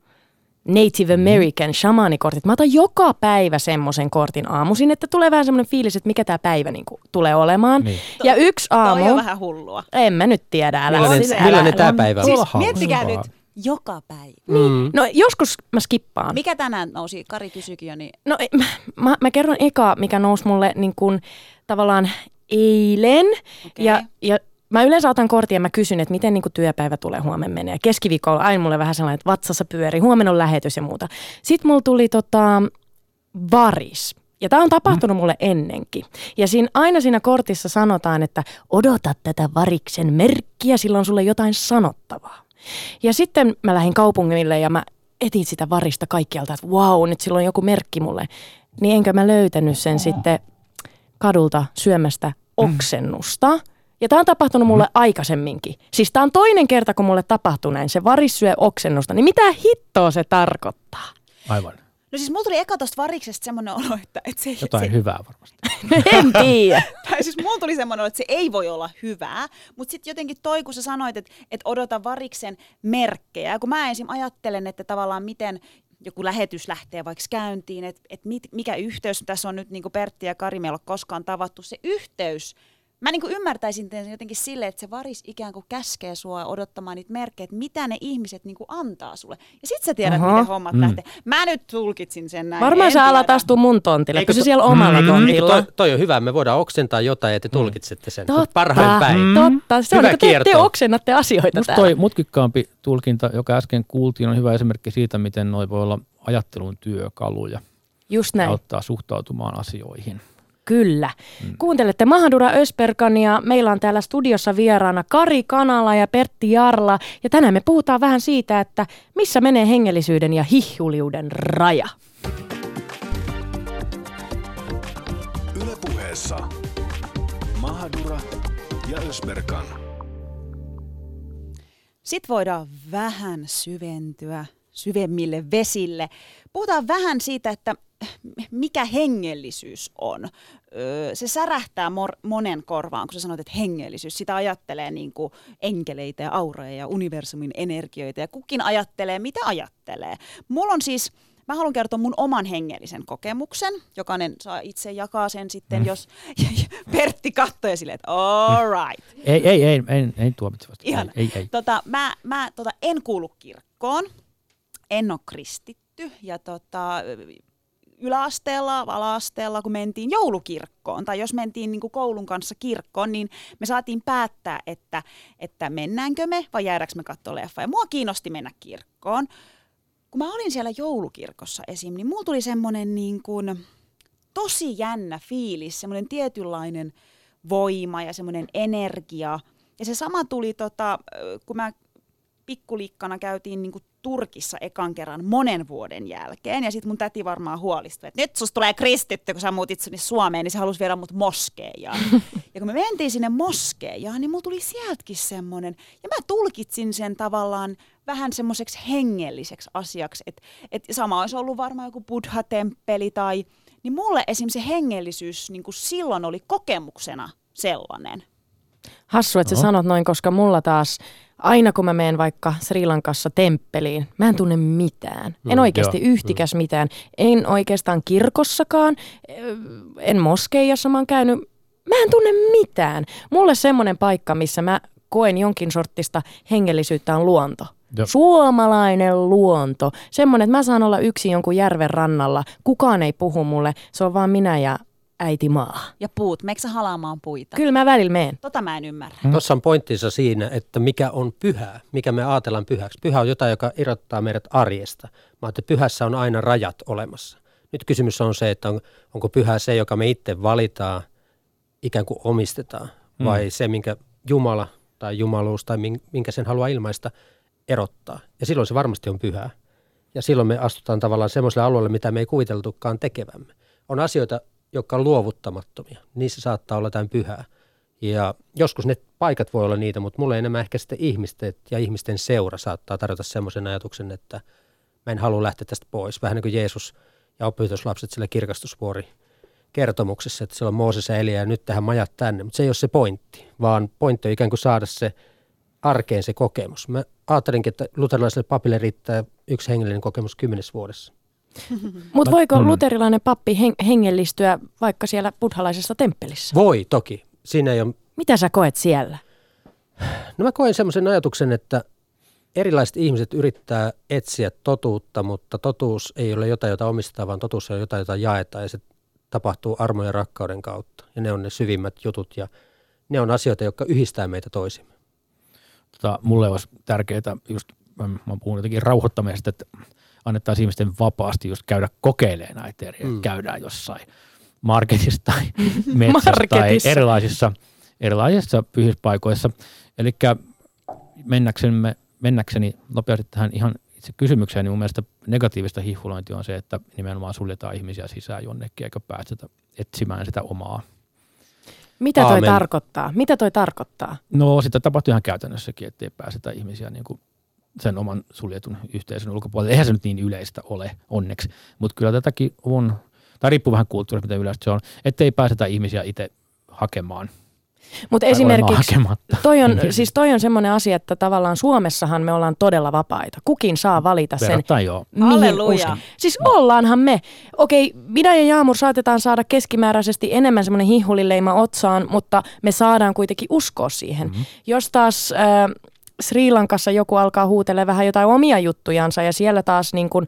Native American shamaanikortit. Mä otan joka päivä semmoisen kortin aamuisin, että tulee vähän semmoinen fiilis, että mikä tämä päivä niinku tulee olemaan. Niin. Ja yksi aamu, Toi on vähän hullua. en mä nyt tiedä, älä Millainen, siis älä- millainen tämä päivä on? Siis- miettikää nyt, joka päivä. Mm. No joskus mä skippaan. Mikä tänään nousi? Kari kysyikin jo, niin No mä, mä, mä kerron eka, mikä nousi mulle niin kuin, tavallaan eilen. Okei. Ja, ja mä yleensä otan kortin ja mä kysyn, että miten niin kuin työpäivä tulee huomenna menee. Keskiviikolla aina mulle vähän sellainen, että vatsassa pyörii, huomenna on lähetys ja muuta. Sitten mulla tuli tota, varis. Ja tämä on tapahtunut mulle ennenkin. Ja siinä, aina siinä kortissa sanotaan, että odota tätä variksen merkkiä, sillä on sulle jotain sanottavaa. Ja sitten mä lähdin kaupungille ja mä etin sitä varista kaikkialta, että wow, nyt sillä on joku merkki mulle. Niin enkö mä löytänyt sen sitten kadulta syömästä oksennusta. Ja tämä on tapahtunut mulle aikaisemminkin. Siis tämä on toinen kerta, kun mulle tapahtui näin. Se varis syö oksennusta. Niin mitä hittoa se tarkoittaa? Aivan. No siis mulla tuli eka tosta variksesta semmoinen olo, että, että se, Jotain se, hyvää varmasti. [laughs] en tiedä. [laughs] tai siis mulla tuli semmoinen olo, että se ei voi olla hyvää, mutta sitten jotenkin toi, kun sä sanoit, että, että odota variksen merkkejä, ja kun mä ensin ajattelen, että tavallaan miten joku lähetys lähtee vaikka käyntiin, että, että mit, mikä yhteys tässä on nyt niin kuin Pertti ja Kari, meillä ei ole koskaan tavattu, se yhteys, Mä niin ymmärtäisin sen jotenkin silleen, että se varis ikään kuin käskee sua odottamaan niitä merkkejä, että mitä ne ihmiset niin kuin antaa sulle. Ja sit sä tiedät, Aha. miten hommat Mm. lähtee. Mä nyt tulkitsin sen näin. Varmaan sä alat astua mun tontille, Eikö kun se to- siellä omalla Mm. tontilla. Toi, toi on hyvä, me voidaan oksentaa jotain ja te tulkitsette sen Totta, parhain päin. totta. Se on Hyvä niin kuin te, te kierto. oksennatte asioita Musta täällä. toi mutkikkaampi tulkinta, joka äsken kuultiin, on hyvä esimerkki siitä, miten noi voi olla ajattelun työkaluja Just ja näin. auttaa suhtautumaan asioihin. Kyllä. Kuuntelette Mahadura Ösperkan ja meillä on täällä studiossa vieraana Kari Kanala ja Pertti Jarla. Ja tänään me puhutaan vähän siitä, että missä menee hengellisyyden ja hihjuliuden raja. Ylepuheessa Mahadura ja Ösberkan. Sitten voidaan vähän syventyä syvemmille vesille. Puhutaan vähän siitä, että mikä hengellisyys on. Öö, Se särähtää mor- monen korvaan, kun sä sanot, että hengellisyys. Sitä ajattelee niin kuin enkeleitä ja auroja ja universumin energioita ja kukin ajattelee, mitä ajattelee. Mulla on siis, mä haluan kertoa mun oman hengellisen kokemuksen. Jokainen saa itse jakaa sen sitten, Mm. jos [laughs] Pertti katsoo ja silleen, että all right. Ei, ei, ei, ei, ei tuomitsevasti. Ihana. Ei, ei, ei. Tota, mä mä tota, en kuulu kirkkoon, en ole kristitty ja tota, yläasteella, ala-asteella, kun mentiin joulukirkkoon tai jos mentiin niin kuin koulun kanssa kirkkoon, niin me saatiin päättää, että, että mennäänkö me vai jäädäänkö me katsoa leffa. Ja mua kiinnosti mennä kirkkoon. Kun mä olin siellä joulukirkossa esim, niin mulla tuli semmoinen niin kuin tosi jännä fiilis, semmoinen tietynlainen voima ja semmoinen energia. Ja se sama tuli, tota, kun mä pikkulikkana käytiin niin Turkissa ekan kerran monen vuoden jälkeen. Ja sitten mun täti varmaan huolistui, että nyt susta tulee kristitty, kun sä muutit sinne Suomeen, niin se halusi viedä mut moskeejaan. [laughs] ja kun me mentiin sinne moskeejaan, niin mulla tuli sieltäkin semmoinen. Ja mä tulkitsin sen tavallaan vähän semmoiseksi hengelliseksi asiaksi. Että et sama olisi ollut varmaan joku buddha-temppeli tai... Niin mulle esim. se hengellisyys niin kuin silloin oli kokemuksena sellainen. Hassu, että sä Oho. sanot noin, koska mulla taas, aina kun mä menen vaikka Sri Lankassa temppeliin, mä en tunne mitään. En Mm, oikeasti joo, yhtikäs mitään. En oikeastaan kirkossakaan, ö, en moskeijassa mä oon käynyt. Mä en tunne mitään. Mulle semmoinen paikka, missä mä koen jonkin sorttista hengellisyyttä on luonto. Joo. Suomalainen luonto. Semmoinen, että mä saan olla yksin jonkun järven rannalla. Kukaan ei puhu mulle. Se on vaan minä ja äiti maa. Ja puut, meikö sä halaamaan puita? Kyllä mä välillä meen. Tota mä en ymmärrä. Tuossa on pointtinsa siinä, että mikä on pyhää, mikä me ajatellaan pyhäksi. Pyhä on jotain, joka irrottaa meidät arjesta. Mä että pyhässä on aina rajat olemassa. Nyt kysymys on se, että on, onko pyhä se, joka me itse valitaan, ikään kuin omistetaan, vai se, minkä Jumala tai jumaluus tai min- minkä sen haluaa ilmaista, erottaa. Ja silloin se varmasti on pyhää. Ja silloin me astutaan tavallaan semmoiselle alueelle, mitä me ei kuviteltukaan tekevämme. On asioita, jotka on luovuttamattomia. Niissä saattaa olla jotain pyhää. Ja joskus ne paikat voi olla niitä, mutta mulle enemmän ehkä sitten ihmisten ja ihmisten seura saattaa tarjota semmoisen ajatuksen, että mä en halua lähteä tästä pois. Vähän niin kuin Jeesus ja opetuslapset sillä kirkastusvuori kertomuksessa, että siellä on Mooses ja Elia ja nyt tähän majat tänne, mutta se ei ole se pointti, vaan pointti on ikään kuin saada se arkeen se kokemus. Mä ajattelinkin, että luterilaiselle papille riittää yksi hengellinen kokemus kymmenes vuodessa. Mutta voiko luterilainen pappi hengellistyä vaikka siellä buddhalaisessa temppelissä? Voi toki. Siinä ei ole... Mitä sä koet siellä? No mä koen semmoisen ajatuksen, että erilaiset ihmiset yrittää etsiä totuutta, mutta totuus ei ole jotain, jota omistetaan, vaan totuus on jotain, jota jaetaan ja se tapahtuu armo ja rakkauden kautta. Ja ne on ne syvimmät jutut ja ne on asioita, jotka yhdistää meitä toisimme. Tota, mulle olisi tärkeää just, mä, mä puhun jotenkin rauhoittamisesta, että annettaisiin ihmisten vapaasti just käydä kokeilemaan näitä eri, mm. käydään jossain marketissa tai [laughs] metsässä tai erilaisissa, erilaisissa pyhispaikoissa. Eli mennäksemme, mennäkseni nopeasti tähän ihan itse kysymykseen, niin mun mielestä negatiivista hihfulointia on se, että nimenomaan suljetaan ihmisiä sisään jonnekin eikä päästetä etsimään sitä omaa. Mitä toi Aamen. tarkoittaa? Mitä toi tarkoittaa? No sitä tapahtuu ihan käytännössäkin, ettei pääsetä ihmisiä niin kuin sen oman suljetun yhteisön ulkopuolelle. Eihän se nyt niin yleistä ole, onneksi. Mutta kyllä tätäkin on, tai riippuu vähän kulttuurista, miten yleistä se on, ettei pääsetä ihmisiä itse hakemaan – mutta esimerkiksi toi on, siis toi on semmoinen asia, että tavallaan Suomessahan me ollaan todella vapaita. Kukin saa valita sen, joo. mihin uskon. Siis ollaanhan me. Okei, minä ja Jaamur saatetaan saada keskimääräisesti enemmän semmoinen hihulileima otsaan, mutta me saadaan kuitenkin uskoa siihen. Mm-hmm. Jos taas... Äh, Sri Lankassa joku alkaa huutella vähän jotain omia juttujansa ja siellä taas niin kuin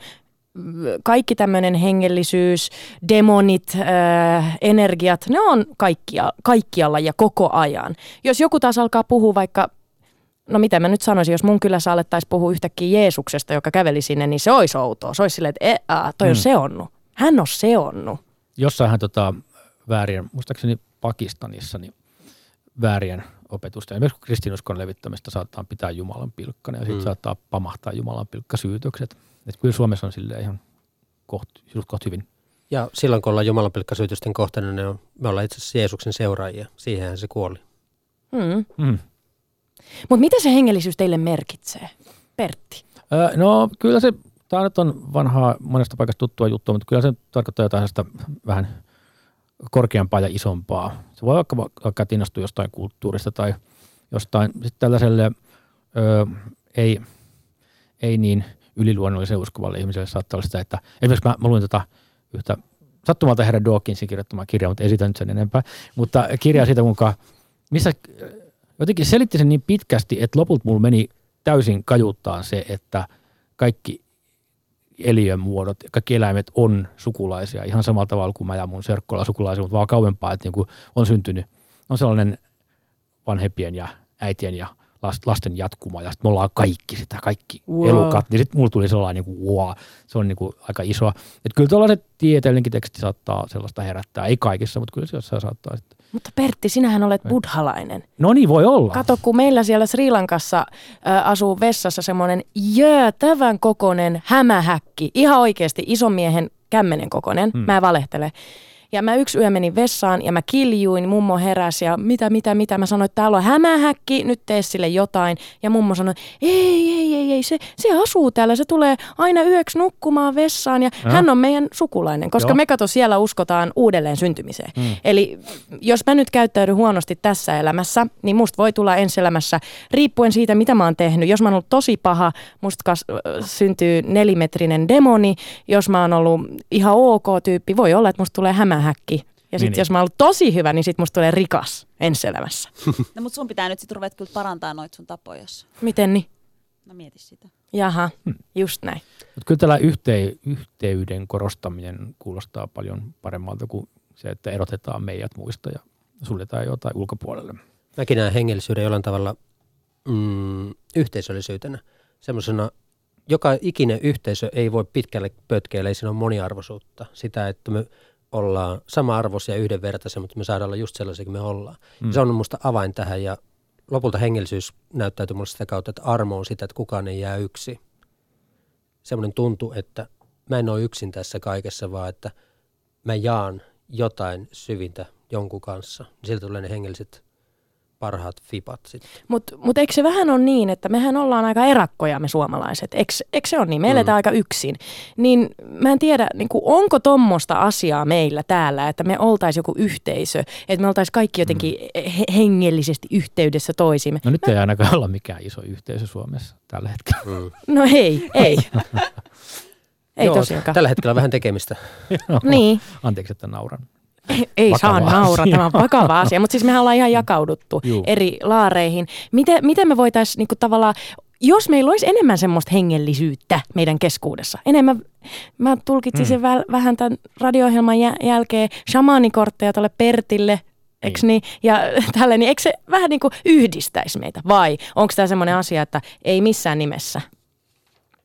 kaikki tämmöinen hengellisyys, demonit, äh, energiat, ne on kaikkia, kaikkialla ja koko ajan. Jos joku taas alkaa puhua vaikka, no mitä mä nyt sanoisin, jos mun kylässä alettaisiin puhua yhtäkkiä Jeesuksesta, joka käveli sinne, niin se olisi outoa. Se olisi silleen, että a, toi mm. on seonnut. Hän on seonnut. Jossainhan tota, väärien, muistaakseni Pakistanissa, niin väärien opetusta. Esimerkiksi kristinuskon levittämistä saattaa pitää Jumalan pilkkana ja sitten mm. saattaa pamahtaa Jumalan pilkkasyytökset. Että kyllä Suomessa on sille ihan koht, koht hyvin. Ja silloin kun ollaan Jumalan pilkkasyytysten kohtana, ne on, me ollaan itse asiassa Jeesuksen seuraajia. Siihenhän se kuoli. Mm. Mm. Mutta mitä se hengellisyys teille merkitsee, Pertti? Öö, no kyllä se, tämä nyt on vanhaa monesta paikasta tuttua juttua, mutta kyllä se tarkoittaa jotain sitä vähän korkeampaa ja isompaa. Se voi vaikka, vaikka innostua jostain kulttuurista tai jostain sitten tällaiselle öö, ei, ei niin – yliluonnollisen uskovalle ihmiselle saattaa olla sitä, että esimerkiksi mä, mä luin tota yhtä sattumalta herra Dawkinsin kirjoittamaa kirjaa, mutta esitän nyt sen enempää, mutta kirjaa siitä, kuinka, missä jotenkin selitti sen niin pitkästi, että lopulta mulla meni täysin kajuttaan se, että kaikki eliön muodot, kaikki eläimet on sukulaisia ihan samalla tavalla kuin mä ja mun serkkola sukulaisia, mutta vaan kauempaa, että niin kuin on syntynyt, on sellainen vanhempien ja äitien ja lasten jatkuma ja sitten me ollaan kaikki sitä, kaikki wow. elukat, niin sitten mulla tuli sellainen niin kuin, wow, se on niin kuin aika iso. Että kyllä tällaiset tieteellinenkin teksti saattaa sellaista herättää, ei kaikissa, mutta kyllä se jossain saattaa sitten. Mutta Pertti, sinähän olet buddhalainen. No niin, voi olla. Kato, kun meillä siellä Sri Lankassa äh, asuu vessassa semmoinen jäätävän kokoinen hämähäkki, ihan oikeasti isomiehen kämmenen kokoinen, hmm. mä en valehtele. Ja mä yksi yö menin vessaan ja mä kiljuin, mummo heräsi ja mitä, mitä, mitä. Mä sanoin, että täällä on hämähäkki, nyt tee sille jotain. Ja mummo sanoi, ei, ei, ei, ei, se, se asuu täällä, se tulee aina yöksi nukkumaan vessaan ja ja. hän on meidän sukulainen, koska Joo. me kato siellä uskotaan uudelleen syntymiseen. Mm. Eli jos mä nyt käyttäydyn huonosti tässä elämässä, niin musta voi tulla ensi elämässä, riippuen siitä, mitä mä oon tehnyt. Jos mä oon ollut tosi paha, musta kas, syntyy nelimetrinen demoni. Jos mä oon ollut ihan ok tyyppi, voi olla, että musta tulee hämä hämähäkki. Ja sitten niin, jos mä oon tosi hyvä, niin sitten musta tulee rikas ensi-elämässä. [laughs] No mutta sun pitää nyt sitten ruveta kyllä parantaa noita sun tapoja. Miten niin? No mieti sitä. Jaha, hmm. just näin. Mut kyllä tällä yhtey- yhteyden korostaminen kuulostaa paljon paremmalta kuin se, että erotetaan meidät muista ja suljetaan jotain ulkopuolelle. Mäkin näen hengellisyyden jollain tavalla mm, yhteisöllisyytenä. Semmoisena, joka ikinen yhteisö ei voi pitkälle pötkeillä, ei siinä ole moniarvoisuutta. Sitä, että me ollaan sama-arvoisia ja yhdenvertaisia, mutta me saadaan olla just sellaisia kuin me ollaan. Mm. se on minusta avain tähän ja lopulta hengellisyys näyttäytyy minulle sitä kautta, että armo on sitä, että kukaan ei jää yksi. semmoinen tuntu, että mä en ole yksin tässä kaikessa, vaan että mä jaan jotain syvintä jonkun kanssa. Siltä tulee ne hengelliset parhaat fipat sitten. Mutta mut eikö se vähän ole niin, että mehän ollaan aika erakkoja me suomalaiset, eikö, eikö se ole niin? Me eletään mm. aika yksin. Niin mä en tiedä, niin kuin, onko tommosta asiaa meillä täällä, että me oltaisiin joku yhteisö, että me oltaisiin kaikki jotenkin mm. he- hengellisesti yhteydessä toisimme. No nyt mä... ei ainakaan olla mikään iso yhteisö Suomessa tällä hetkellä. Mm. No ei, ei. [laughs] ei Joo, tosiaankaan. Tällä hetkellä vähän tekemistä. [laughs] Niin. Anteeksi, että nauran. Ei, [laughs] ei saa Vakava naura, asia. tämä on vakava [laughs] asia, mutta siis mehän ollaan ihan jakauduttu Juu. eri laareihin. Miten, miten me voitaisiin niinku tavallaan, jos meillä olisi enemmän semmoista hengellisyyttä meidän keskuudessa, enemmän, mä tulkitsin Mm. sen väl, vähän tämän radio-ohjelman jä- jälkeen, shamaanikortteja tuolle Pertille, Eks niin? Ja [laughs] tälle, niin eikö se vähän niin kuin yhdistäisi meitä? Vai onko tämä semmoinen asia, että ei missään nimessä?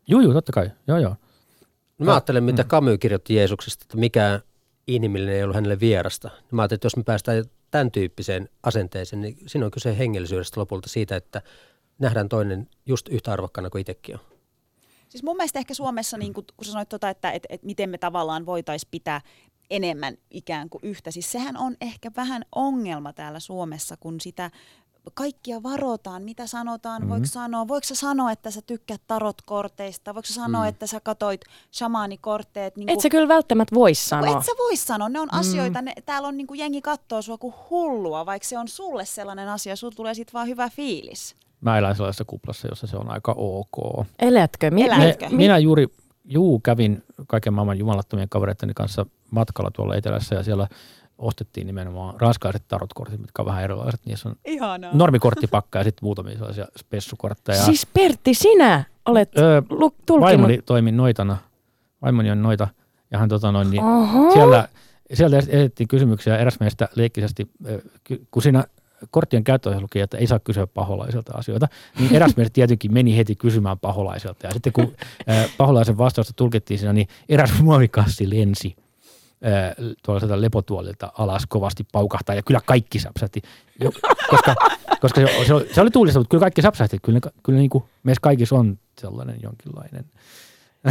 Juu, juu, totta kai. Joo, joo. No mä ajattelen, mitä Camus kirjoitti Jeesuksesta, että mikä inhimillinen ei ollut hänelle vierasta. Mä ajattelin, että jos me päästään tämän tyyppiseen asenteeseen, niin siinä on kyse hengellisyydestä lopulta siitä, että nähdään toinen just yhtä arvokkaana kuin itsekin on. Siis mun mielestä ehkä Suomessa, niin kun, kun sanoit tota, että et, et miten me tavallaan voitaisiin pitää enemmän ikään kuin yhtä. Siis sehän on ehkä vähän ongelma täällä Suomessa, kun sitä kaikkia varotaan, mitä sanotaan, mm-hmm. voiko sanoa, voiko sä sanoa, että sä tykkäät tarotkorteista, voiko sä sanoa, mm. että sä katoit shamaanikorteet. Niin Et sä kyllä välttämättä vois sanoa. et sä voi sanoa, ne on mm. asioita, ne, täällä on niinku jengi kattoo sua kuin hullua, vaikka se on sulle sellainen asia, sulla tulee sit vaan hyvä fiilis. Mä elän sellaisessa kuplassa, jossa se on aika ok. Elätkö? Mi- Elä. mi- Elätkö? Me, minä juuri, juu, kävin kaiken maailman jumalattomien kavereiden kanssa matkalla tuolla etelässä ja siellä ostettiin nimenomaan ranskaiset tarotkortit, mitkä on vähän erilaiset. Niissä on Ihanaa. normikorttipakka ja sitten muutamia sellaisia spessukortteja. Siis Pertti, sinä olet Öö, tulkinut. vaimoni toimi noitana, vaimoni on noita, ja hän tota noin, niin Oho. siellä, sieltä esitettiin kysymyksiä eräs meistä leikkisesti, kun siinä korttien käyttöohjeessa luki, että ei saa kysyä paholaiselta asioita, niin [laughs] eräs meistä tietenkin meni heti kysymään paholaiselta. Ja sitten kun paholaisen vastausta tulkittiin siinä, niin eräs muovikassi lensi ö, tuolla sieltä lepotuolilta alas kovasti paukahtaa, ja kyllä kaikki säpsähti, Jo- koska, koska se, se, oli- se oli tuulista, mutta kyllä kaikki säpsähti. Kyllä, kyllä niin kuin meissä kaikissa on sellainen jonkinlainen. [laughs]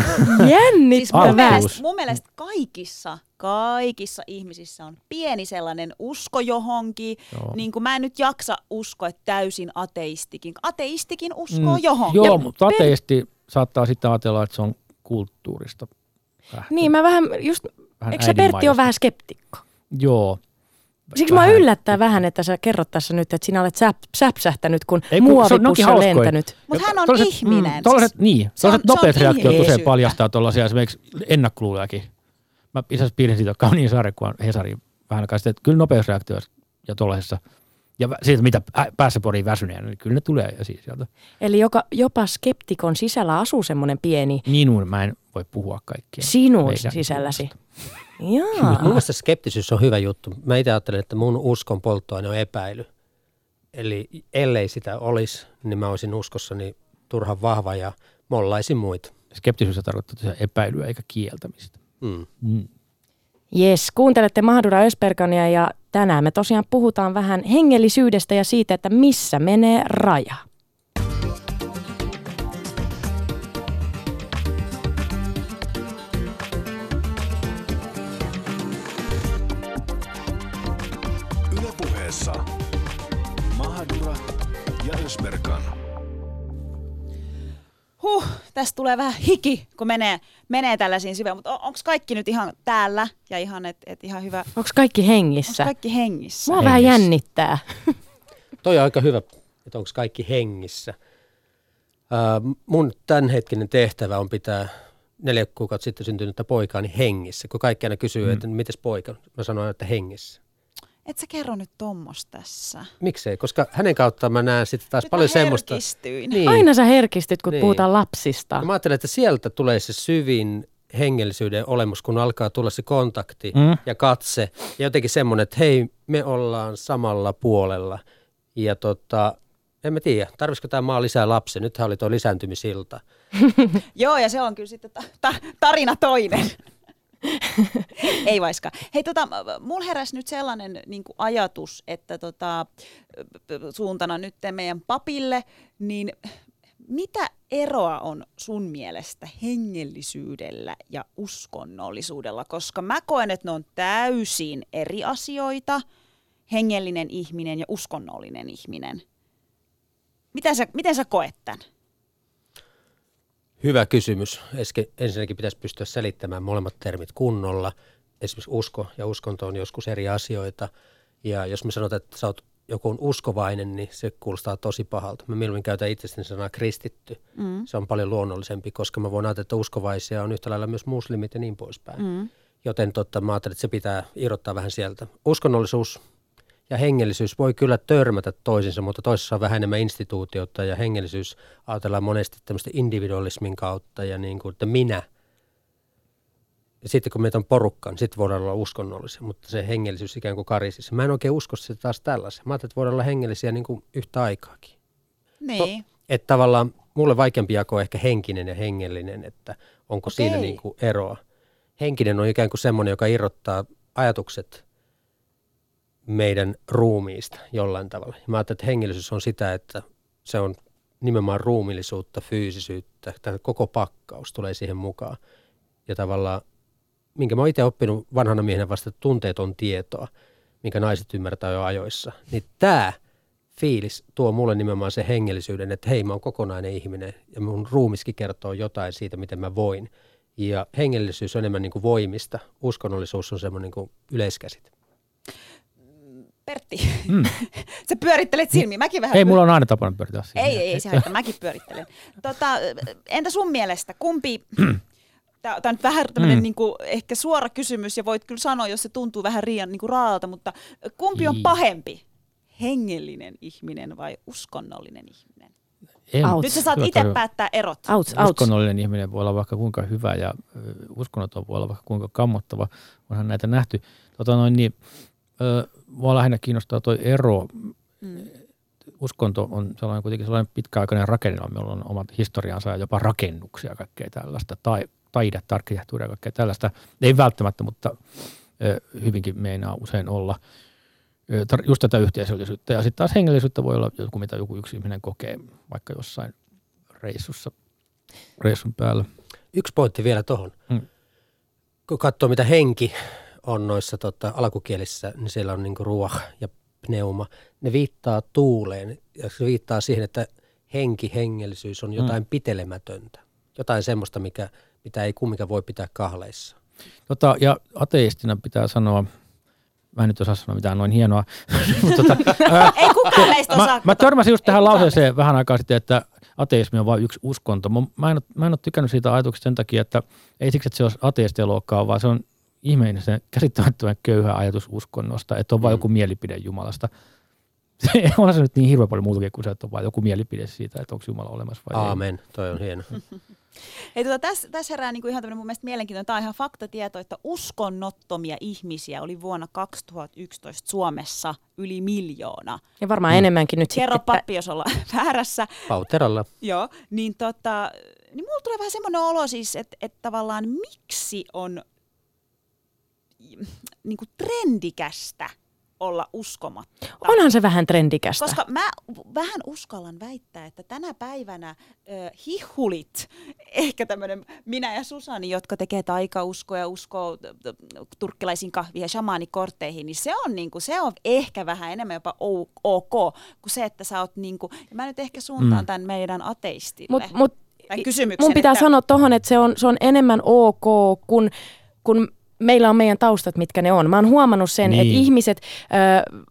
Jännittävää. Siis mun mielestä, mun mielestä kaikissa, kaikissa ihmisissä on pieni sellainen usko johonkin. Joo. Niin kuin mä en nyt jaksa uskoa, että täysin ateistikin. Ateistikin uskoo Mm, johonkin. Joo, Ja mutta per- ateisti saattaa sitten ajatella, että se on kulttuurista. Lähtenyt. Niin, mä vähän just, Vähän eikö se Pertti ole vähän skeptikko? Joo. Siksi mä Vähän. yllättää vähän, että sä kerrot tässä nyt, että sinä olet säp, säpsähtänyt, kun Ei, kun on- muovipussi on lentänyt. Mutta hän on Tollaset- ihminen. Mm, tollaset, niin, se on- tollaset nopeat reaktiot usein paljastaa tuollaisia esimerkiksi ennakkoluuliakin. Mä itse asiassa piirsin siitä kauniin sarjakuvan Hesari vähän aikaa sitten, että kyllä nopeusreaktioissa ja tuollaisessa ja siitä, mitä päässä porii väsyneenä, niin kyllä ne tulee ja siis sieltä. Eli joka, jopa skeptikon sisällä asuu semmoinen pieni Minun mä en voi puhua kaikkia. sinun meidän sisälläsi. [laughs] Mun Jaa. mielestä skeptisyys on hyvä juttu. Mä itse ajattelen, että mun uskon polttoaine on epäily. Eli ellei sitä olisi, niin mä olisin uskossani turhan vahva ja mollaisin muita. Skeptisyys tarkoittaa epäilyä eikä kieltämistä. Mm. Mm. Jes, kuuntelette Mahdura Ösperkania ja tänään me tosiaan puhutaan vähän hengellisyydestä ja siitä, että missä menee raja. Ylepuheessa Mahadura ja Ösberkan. Huh, tästä tulee vähän hiki, kun menee, menee tällaisiin syviin. Mutta onko kaikki nyt ihan täällä ja ihan, et, et ihan hyvä? Onko kaikki Onko hengissä? kaikki hengissä? Mua vähän Hengissä. jännittää. [laughs] Toi on aika hyvä, että onko kaikki hengissä. Ää, mun tämänhetkinen tehtävä on pitää neljä kuukautta sitten syntynyttä poikaani hengissä. Kun kaikki aina kysyy, mm. että mites poika? Mä sanon, että hengissä. Et sä kerro nyt tommos tässä. Miksei? Koska hänen kautta mä näen sitten taas Nyt paljon semmoista. Niin. Aina sä herkistyt, kun Niin. puhutaan lapsista. Ja Mä ajattelen, että sieltä tulee se syvin hengellisyyden olemus, kun alkaa tulla se kontakti Mm. ja katse. Ja jotenkin semmoinen, että hei, me ollaan samalla puolella. Ja tota, en mä tiedä, tarvisiko tämä maa lisää lapsia. Nythän oli tuo lisääntymisilta. [laughs] Joo, ja se on kyllä sitten ta- ta- tarina toinen. [laughs] Ei vaiska. Hei, tota, mulla heräsi nyt sellainen niin ajatus, että tota, suuntana nyt meidän papille, niin mitä eroa on sun mielestä hengellisyydellä ja uskonnollisuudella? Koska mä koen, että ne on täysin eri asioita, hengellinen ihminen ja uskonnollinen ihminen. Miten sä, miten sä koet tämän? Hyvä kysymys. Ensinnäkin pitäisi pystyä selittämään molemmat termit kunnolla. Esimerkiksi usko ja uskonto on joskus eri asioita. Ja jos me sanotaan, että sä oot joku on uskovainen, niin se kuulostaa tosi pahalta. Mä mieluummin käytän itsestäni sanaa kristitty. Mm. Se on paljon luonnollisempi, koska mä voin ajatella, että uskovaisia on yhtä lailla myös muslimit ja niin poispäin. Mm. Joten totta, mä ajattelin, että se pitää irrottaa vähän sieltä. Uskonnollisuus ja hengellisyys voi kyllä törmätä toisinsa, mutta toisessa on vähän enemmän instituutiota ja hengellisyys ajatellaan monesti tämmöistä individualismin kautta ja niin kuin, että minä – ja sitten kun meitä on porukka, niin sitten voidaan olla uskonnollisia, mutta se hengellisyys ikään kuin karisissa. Mä en oikein usko sitä taas tällaisen. Mä ajattelin, että voidaan olla hengellisiä niin kuin yhtä aikaakin. Niin. To, että tavallaan mulle vaikeampi jako on ehkä henkinen ja hengellinen, että onko Okei. siinä niin kuin eroa. Henkinen on ikään kuin semmoinen, joka irrottaa ajatukset meidän ruumiista jollain tavalla. Mä ajattelin, että hengellisyys on sitä, että se on nimenomaan ruumillisuutta, fyysisyyttä, tämä koko pakkaus tulee siihen mukaan. Ja tavallaan minkä mä oon itse oppinut vanhana miehenä vasta, että tunteet on tietoa, minkä naiset ymmärtää jo ajoissa. Niin tämä fiilis tuo mulle nimenomaan se hengellisyyden, että hei mä oon kokonainen ihminen ja mun ruumiskin kertoo jotain siitä, miten mä voin. Ja hengellisyys on enemmän niin kuin voimista, uskonnollisuus on semmoinen niin yleiskäsite. Pertti, mm. [laughs] sä pyörittelet silmiä. Mäkin vähän... Ei, mulla on aina tapana pyöritellä silmiä. Ei, ei, ei se haittaa. Mäkin pyörittelen. [laughs] Tota, entä sun mielestä, kumpi [clears throat] Tämä on nyt vähän tämmöinen mm. niin kuin, ehkä suora kysymys ja voit kyllä sanoa, jos se tuntuu vähän riian niin kuin raalta, mutta kumpi on pahempi? Hengellinen ihminen vai uskonnollinen ihminen? En, Nyt sä saat itse päättää erot. Outs, outs. Uskonnollinen ihminen voi olla vaikka kuinka hyvä ja uskonnoton voi olla vaikka kuinka kammottava. Onhan näitä nähty. Tota noin, niin, mua lähinnä kiinnostaa tuo ero. Mm. Uskonto on sellainen kuitenkin sellainen pitkäaikainen rakennelma, meillä on omat historiansa ja jopa rakennuksia ja kaikkea tällaista. Tai taidetta, arkkitehtuuria ja kaikkea tällaista. Ei välttämättä, mutta hyvinkin meinaa usein olla just tätä yhteisöllisyyttä. Ja sitten taas hengellisyyttä voi olla joku, mitä joku yksi ihminen kokee vaikka jossain reissussa, reissun päällä. Yksi pointti vielä tuohon. Hmm. Kun katsoo, mitä henki on noissa tota, alkukielissä, niin siellä on niinku ruoh ja pneuma. Ne viittaa tuuleen ja se viittaa siihen, että henki, hengellisyys on jotain hmm. pitelemätöntä. Jotain semmoista, mikä – mitä ei kumminkaan voi pitää kahleissa. Tota, ja ateistina pitää sanoa, mä en nyt osaa sanoa mitään noin hienoa. [laughs] tota, ää, ei kukaan meistä osaa. Mä, mä törmäsin just tähän lauseeseen vähän aikaa sitten, että ateismi on vain yksi uskonto. Mä en, mä en ole tykännyt siitä ajatuksesta sen takia, että ei siksi, että se olisi ateistien luokkaa, vaan se on ihmeinen se käsittämättömän köyhä ajatus uskonnosta, että on mm. vain joku mielipide Jumalasta. [laughs] on se nyt niin hirveän paljon muutakin kuin se, että on vain joku mielipide siitä, että onko Jumala olemassa vai Aamen, ei. toi on hieno. [laughs] Hei, tuota, tässä, tässä herää niin kuin ihan tämmöinen mun mielestä mielenkiintoinen, tämä on ihan faktatieto, että uskonnottomia ihmisiä oli vuonna 2011 Suomessa yli miljoona. Ja varmaan mm. enemmänkin nyt Kerro sitten. pappi, jos ollaan [laughs] väärässä. Pauteralla. Joo, niin, tota, niin mulla tulee vähän semmoinen olo siis, että, että tavallaan miksi on niin kuin trendikästä – olla uskomatta. Onhan se vähän trendikästä. Koska mä vähän uskallan väittää, että tänä päivänä äh, hihulit, ehkä tämmöinen minä ja Susani, jotka tekee taikauskoa ja uskoo turkkilaisiin kahviin ja shamaanikortteihin, niin se on, niinku, se on ehkä vähän enemmän jopa ok kuin se, että sä oot, niinku, ja mä nyt ehkä suuntaan mm. tämän meidän ateistille. Mut, mut, mun pitää että... sanoa tuohon, että se on, se on enemmän ok kuin kun meillä on meidän taustat, mitkä ne on. Mä oon huomannut sen, niin. että ihmiset, äh,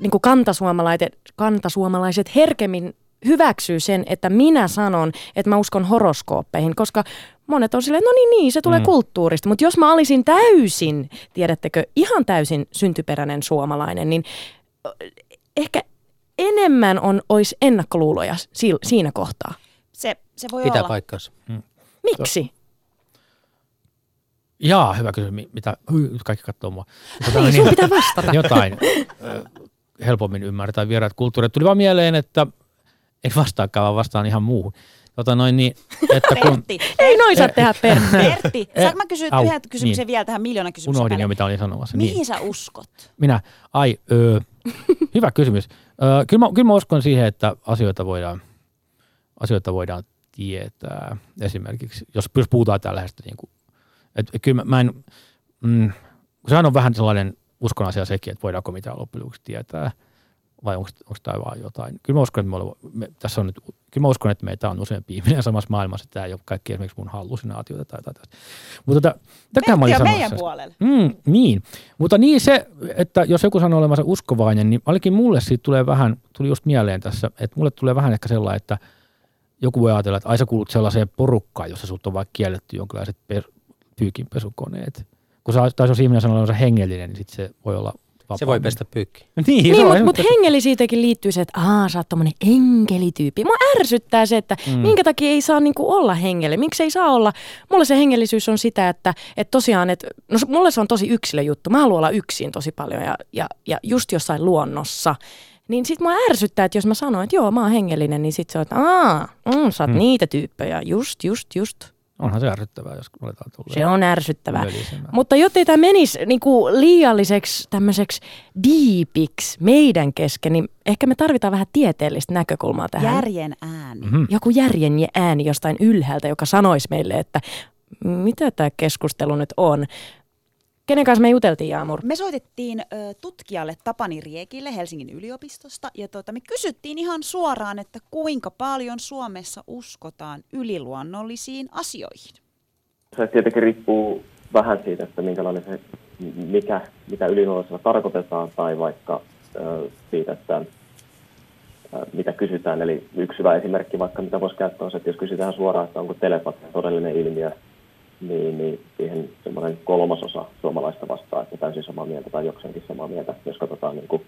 niin kuin kantasuomalaiset, kantasuomalaiset herkemmin hyväksyy sen, että minä sanon, että mä uskon horoskooppeihin, koska monet on silleen, no niin, niin, se tulee mm. kulttuurista. Mutta jos mä olisin täysin, tiedättekö, ihan täysin syntyperäinen suomalainen, niin ehkä enemmän on, olisi ennakkoluuloja siinä kohtaa. Se, se voi Pitää olla. paikkansa. Mm. Miksi? Jaa, hyvä kysymys. Mitä? Kaikki katsoo mua. Tota, niin, sun pitää vastata. Jotain helpommin ymmärtää vieraat kulttuurit. Tuli vaan mieleen, että ei vastaakaan, vaan vastaan ihan muuhun. Tota noin niin, että kun... Pertti. Ei noin saa tehdä, Pertti. [laughs] Pertti, saanko mä kysyä yhden kysymyksen niin. vielä tähän miljoona kysymyksen Unohdin jo, mitä olin sanomassa. Mihin niin. sä uskot? Minä? Ai, öö, [laughs] hyvä kysymys. Öö, kyllä, mä, kyllä mä uskon siihen, että asioita voidaan asioita voidaan tietää. Esimerkiksi, jos, jos puhutaan tällaisesta, niin kuin, että kyllä mä, mä en, mm, sehän on vähän sellainen uskon asia sekin, että voidaanko mitään loppujen tietää – vai onko, onko tämä vaan jotain. Kyllä mä uskon, että me olemme, me, tässä on nyt, kyllä mä uskon, että meitä on useampi ihminen [laughs] samassa maailmassa, että tämä ei ole kaikki esimerkiksi mun hallusinaatioita tai jotain tästä. Mutta tota, tätä mä olin sanomassa. meidän puolella. Mm, niin, mutta niin se, että jos joku sanoo olevansa uskovainen, niin ainakin mulle siitä tulee vähän, tuli just mieleen tässä, että mulle tulee vähän ehkä sellainen, että joku voi ajatella, että ai sä kuulut sellaiseen porukkaan, jossa sut on vaikka kielletty jonkinlaiset per, pyykinpesukoneet. Kun sä, tai jos ihminen sanoo olevansa hengellinen, niin sit se voi olla vapaa. Se voi pestä pyykki. [laughs] niin, niin mutta mut hengellisiitäkin liittyy se, että aah, sä oot tommonen enkelityyppi. Mua ärsyttää se, että mm. minkä takia ei saa niinku olla hengelle. Miksi ei saa olla? Mulle se hengellisyys on sitä, että, että tosiaan, että no mulle se on tosi yksilöjuttu. Mä haluan olla yksin tosi paljon ja, ja, ja just jossain luonnossa. Niin sit mua ärsyttää, että jos mä sanon, että joo, mä oon hengellinen, niin sit se on, että aah, mm, sä oot mm. niitä tyyppejä. Just, just, just. Onhan se ärsyttävää, jos aletaan tulla. Se on ärsyttävää. Mutta jottei tämä menisi niinku liialliseksi tämmöiseksi diipiksi meidän kesken, niin ehkä me tarvitaan vähän tieteellistä näkökulmaa tähän. Järjen ääni. Mm-hmm. Joku järjen ääni jostain ylhäältä, joka sanoisi meille, että mitä tämä keskustelu nyt on. Kenen kanssa me juteltiin, Jaamur? Me soitettiin ö, tutkijalle Tapani Riekille Helsingin yliopistosta ja tota, me kysyttiin ihan suoraan, että kuinka paljon Suomessa uskotaan yliluonnollisiin asioihin. Se tietenkin riippuu vähän siitä, että minkälainen se, mikä, mitä yliluonnollisella tarkoitetaan tai vaikka ö, siitä, että ö, mitä kysytään. Eli yksi hyvä esimerkki vaikka, mitä voisi käyttää on se, että jos kysytään suoraan, että onko telepatia todellinen ilmiö, niin, niin siihen semmoinen kolmasosa suomalaista vastaa, että täysin samaa mieltä tai jokseenkin samaa mieltä, jos katsotaan niin kuin,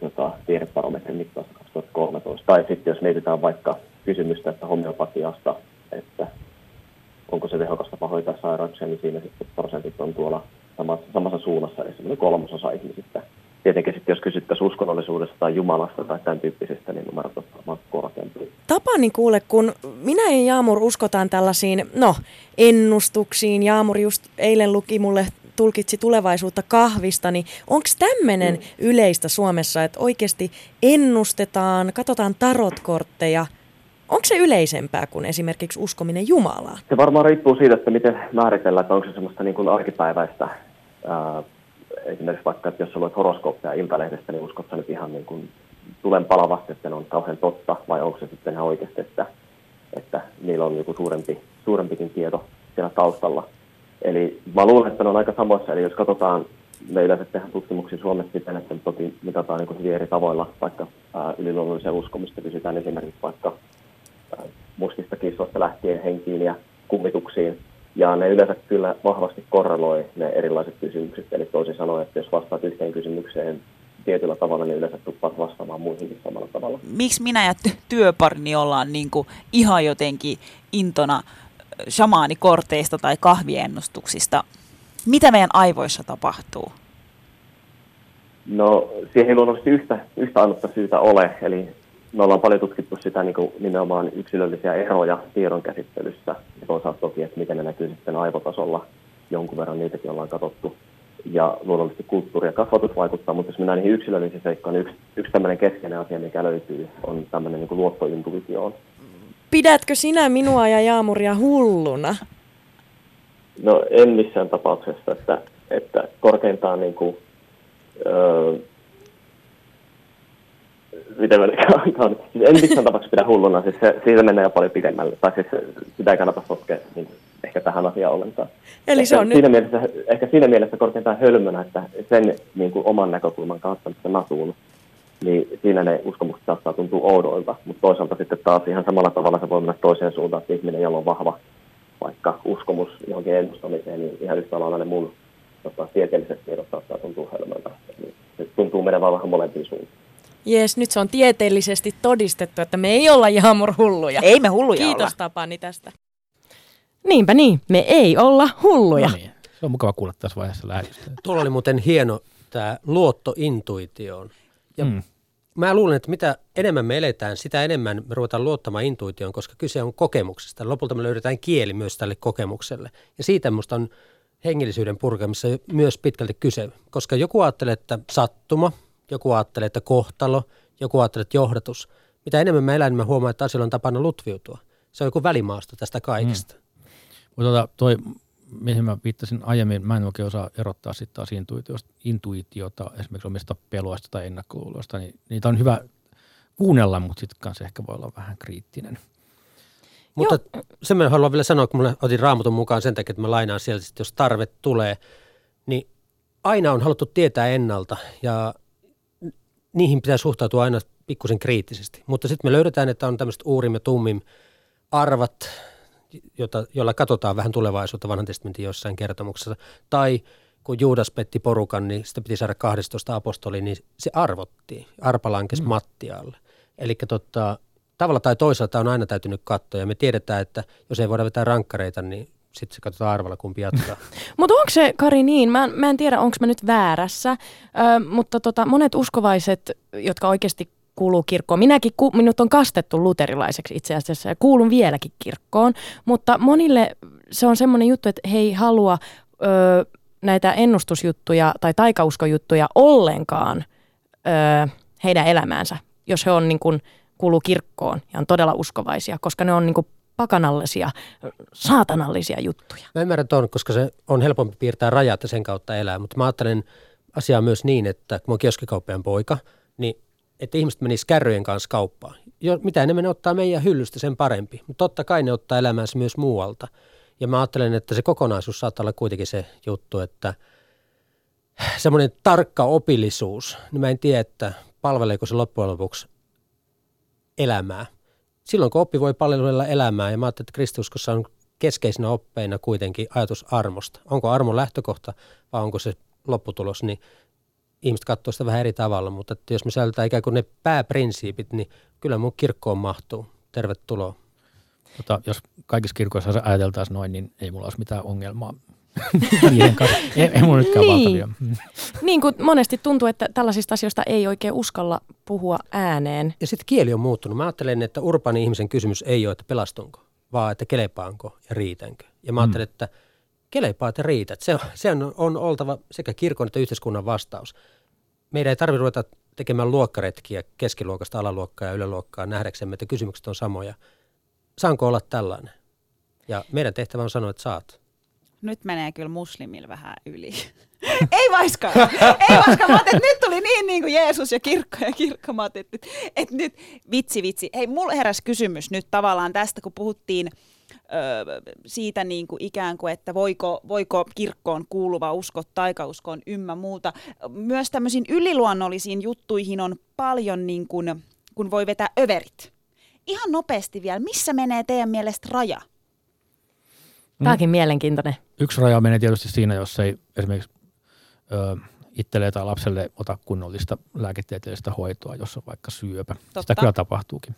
tota, tiedeparometrin mittausta 2013. Tai sitten jos mietitään vaikka kysymystä, että homeopatiasta, että onko se tehokas tapa hoitaa sairauksia, niin siinä sitten prosentit on tuolla samassa, samassa suunnassa, eli semmoinen kolmasosa ihmisistä tietenkin sitten jos kysyttäisiin uskonnollisuudesta tai Jumalasta tai tämän tyyppisestä, niin numerot on varmaan korkeampi. Tapani kuule, kun minä ja Jaamur uskotaan tällaisiin, no, ennustuksiin. Jaamur just eilen luki mulle tulkitsi tulevaisuutta kahvista, niin onko tämmöinen mm. yleistä Suomessa, että oikeasti ennustetaan, katsotaan tarotkortteja, Onko se yleisempää kuin esimerkiksi uskominen Jumalaa? Se varmaan riippuu siitä, että miten määritellään, että onko se semmoista niin kuin arkipäiväistä ää, esimerkiksi vaikka, että jos sä luet horoskooppeja Iltalehdestä, niin uskot sä nyt ihan niin kuin tulen palavasti, että ne on kauhean totta, vai onko se sitten ihan oikeasti, että, että niillä on joku suurempi, suurempikin tieto siellä taustalla. Eli mä luulen, että ne on aika samoissa, eli jos katsotaan, me yleensä tehdään tutkimuksia Suomessa siten, että toki mitataan niin hyvin eri tavoilla, vaikka yliluonnollisia uskomista kysytään esimerkiksi vaikka ää, mustista kissoista lähtien henkiin ja kummituksiin, ja ne yleensä kyllä vahvasti korreloi ne erilaiset kysymykset. Eli toisin sanoen, että jos vastaat yhteen kysymykseen tietyllä tavalla, niin yleensä tuppaat vastaamaan muihinkin samalla tavalla. Miksi minä ja työparini ollaan niin kuin ihan jotenkin intona shamaanikorteista tai kahviennustuksista? Mitä meidän aivoissa tapahtuu? No siihen ei luonnollisesti yhtä, yhtä ainutta syytä ole. Eli me ollaan paljon tutkittu sitä niin kuin nimenomaan yksilöllisiä eroja tiedon käsittelyssä ja toisaalta toki, että miten ne näkyy sitten aivotasolla. Jonkun verran niitäkin ollaan katsottu. Ja luonnollisesti kulttuuri ja kasvatus vaikuttaa, mutta jos mennään niihin yksilöllisiin seikkaan, niin yksi, yksi tämmöinen keskeinen asia, mikä löytyy, on tämmöinen niin luottointuitioon. Pidätkö sinä minua ja Jaamuria hulluna? No en missään tapauksessa, että, että korkeintaan niin kuin, öö, miten mä [laughs] siis en missään tapauksessa pidä hulluna, siis se, siitä menee jo paljon pidemmälle, tai siis sitä ei kannata sotkea niin ehkä tähän asiaan ollenkaan. Eli ehkä se on siinä nyt... mielessä, ehkä siinä mielessä korkeintaan hölmönä, että sen niin kuin oman näkökulman kautta, mistä natuun, niin siinä ne uskomukset saattaa tuntua oudoilta, mutta toisaalta sitten taas ihan samalla tavalla se voi mennä toiseen suuntaan, että ihminen, jolla on vahva vaikka uskomus johonkin ennustamiseen, niin ihan yhtä lailla ne mun tota, tieteelliset tiedot saattaa tuntua hölmöltä. Niin se tuntuu menevän vähän molempiin suuntiin. Jees, nyt se on tieteellisesti todistettu, että me ei olla Jaamur hulluja. Ei me hulluja Kiitos olla. Tapani tästä. Niinpä niin, me ei olla hulluja. No niin. Se on mukava kuulla tässä vaiheessa lähetystä. Tuolla oli muuten hieno tämä luotto intuitioon. Ja mm. Mä luulen, että mitä enemmän me eletään, sitä enemmän me ruvetaan luottamaan intuitioon, koska kyse on kokemuksesta. Lopulta me löydetään kieli myös tälle kokemukselle. Ja siitä minusta on hengellisyyden purkamissa myös pitkälti kyse, koska joku ajattelee, että sattuma – joku ajattelee, että kohtalo, joku ajattelee, että johdatus. mitä enemmän mä elän, niin mä huomaan, että asioilla on tapana lutviutua. Se on joku välimaasto tästä kaikesta. Mm. Mutta tota, toi, mihin mä viittasin aiemmin, mä en oikein osaa erottaa sitten taas intuitiosta, intuitiota esimerkiksi omista peloista tai ennakkoluuloista, niin niitä on hyvä kuunnella, mutta sitten kanssa ehkä voi olla vähän kriittinen. Mutta Joo. sen mä haluan vielä sanoa, kun mä otin raamatun mukaan sen takia, että mä lainaan sieltä, että jos tarve tulee, niin aina on haluttu tietää ennalta ja niihin pitää suhtautua aina pikkusen kriittisesti. Mutta sitten me löydetään, että on tämmöiset uurim ja tummim arvat, jota, jolla katsotaan vähän tulevaisuutta vanhan testamentin jossain kertomuksessa. Tai kun Juudas petti porukan, niin sitä piti saada 12 apostoli, niin se arvottiin. Arpa lankesi mm. mattialle. Eli tota, tavalla tai toisaalta on aina täytynyt katsoa ja me tiedetään, että jos ei voida vetää rankkareita, niin sitten se katsotaan arvalla, kumpi jatkaa. [laughs] mutta onko se, Kari, niin? Mä, mä en tiedä, onko mä nyt väärässä, ö, mutta tota, monet uskovaiset, jotka oikeasti kuuluu kirkkoon. Minäkin, ku, minut on kastettu luterilaiseksi itse asiassa ja kuulun vieläkin kirkkoon, mutta monille se on semmoinen juttu, että he ei halua ö, näitä ennustusjuttuja tai taikauskojuttuja ollenkaan ö, heidän elämäänsä, jos he on niin kuin, kuuluu kirkkoon ja on todella uskovaisia, koska ne on niin kuin pakanallisia, saatanallisia juttuja. Mä ymmärrän tuon, koska se on helpompi piirtää rajat ja sen kautta elää, mutta mä ajattelen asiaa myös niin, että kun mä oon kioskikauppiaan poika, niin että ihmiset menis kärryjen kanssa kauppaan. Jo, mitä enemmän ne ottaa meidän hyllystä, sen parempi. Mutta totta kai ne ottaa elämäänsä myös muualta. Ja mä ajattelen, että se kokonaisuus saattaa olla kuitenkin se juttu, että semmoinen tarkka opillisuus, niin mä en tiedä, että palveleeko se loppujen lopuksi elämää. Silloin kun oppi voi palvella elämää, ja mä ajattelen, että kristiuskossa on keskeisinä oppeina kuitenkin ajatus armosta. Onko armo lähtökohta vai onko se lopputulos, niin ihmiset katsoo sitä vähän eri tavalla, mutta että jos me säilytään ikään kuin ne pääprinsiipit, niin kyllä mun kirkkoon mahtuu. Tervetuloa. Tota, jos kaikissa kirkoissa ajateltaisiin noin, niin ei mulla olisi mitään ongelmaa [laughs] niiden kanssa. Ei, ei mulla nytkään niin. valtavia. Niin kuin monesti tuntuu, että tällaisista asioista ei oikein uskalla puhua ääneen. Ja sitten kieli on muuttunut. Mä ajattelen, että urbaani ihmisen kysymys ei ole, että pelastunko, vaan että kelepaanko ja riitänkö. Ja mä ajattelen, mm. että kelepaat ja riität. Se, se on, on oltava sekä kirkon että yhteiskunnan vastaus. Meidän ei tarvitse ruveta tekemään luokkaretkiä keskiluokasta alaluokkaa ja yläluokkaa nähdäksemme, että kysymykset on samoja. Saanko olla tällainen? Ja meidän tehtävä on sanoa, että saat. Nyt menee kyllä muslimilla vähän yli. [laughs] ei vaiskaan, ei vaiskaan. Mä että nyt tuli niin, niin kuin Jeesus ja kirkko ja kirkko. Mä että, että nyt, vitsi, vitsi. Hei, mulla heräsi kysymys nyt tavallaan tästä, kun puhuttiin – siitä niin kuin ikään kuin, että voiko, voiko kirkkoon kuuluva usko taikauskoon ymmä muuta. Myös tämmöisiin yliluonnollisiin juttuihin on paljon niin kuin, kun voi vetää överit. Ihan nopeasti vielä, missä menee teidän mielestä raja? Tämäkin mm. mielenkiintoinen. Yksi raja menee tietysti siinä, jos ei esimerkiksi ö, itselle tai lapselle ota kunnollista lääketieteellistä hoitoa, jos on vaikka syöpä. Totta. Sitä kyllä tapahtuukin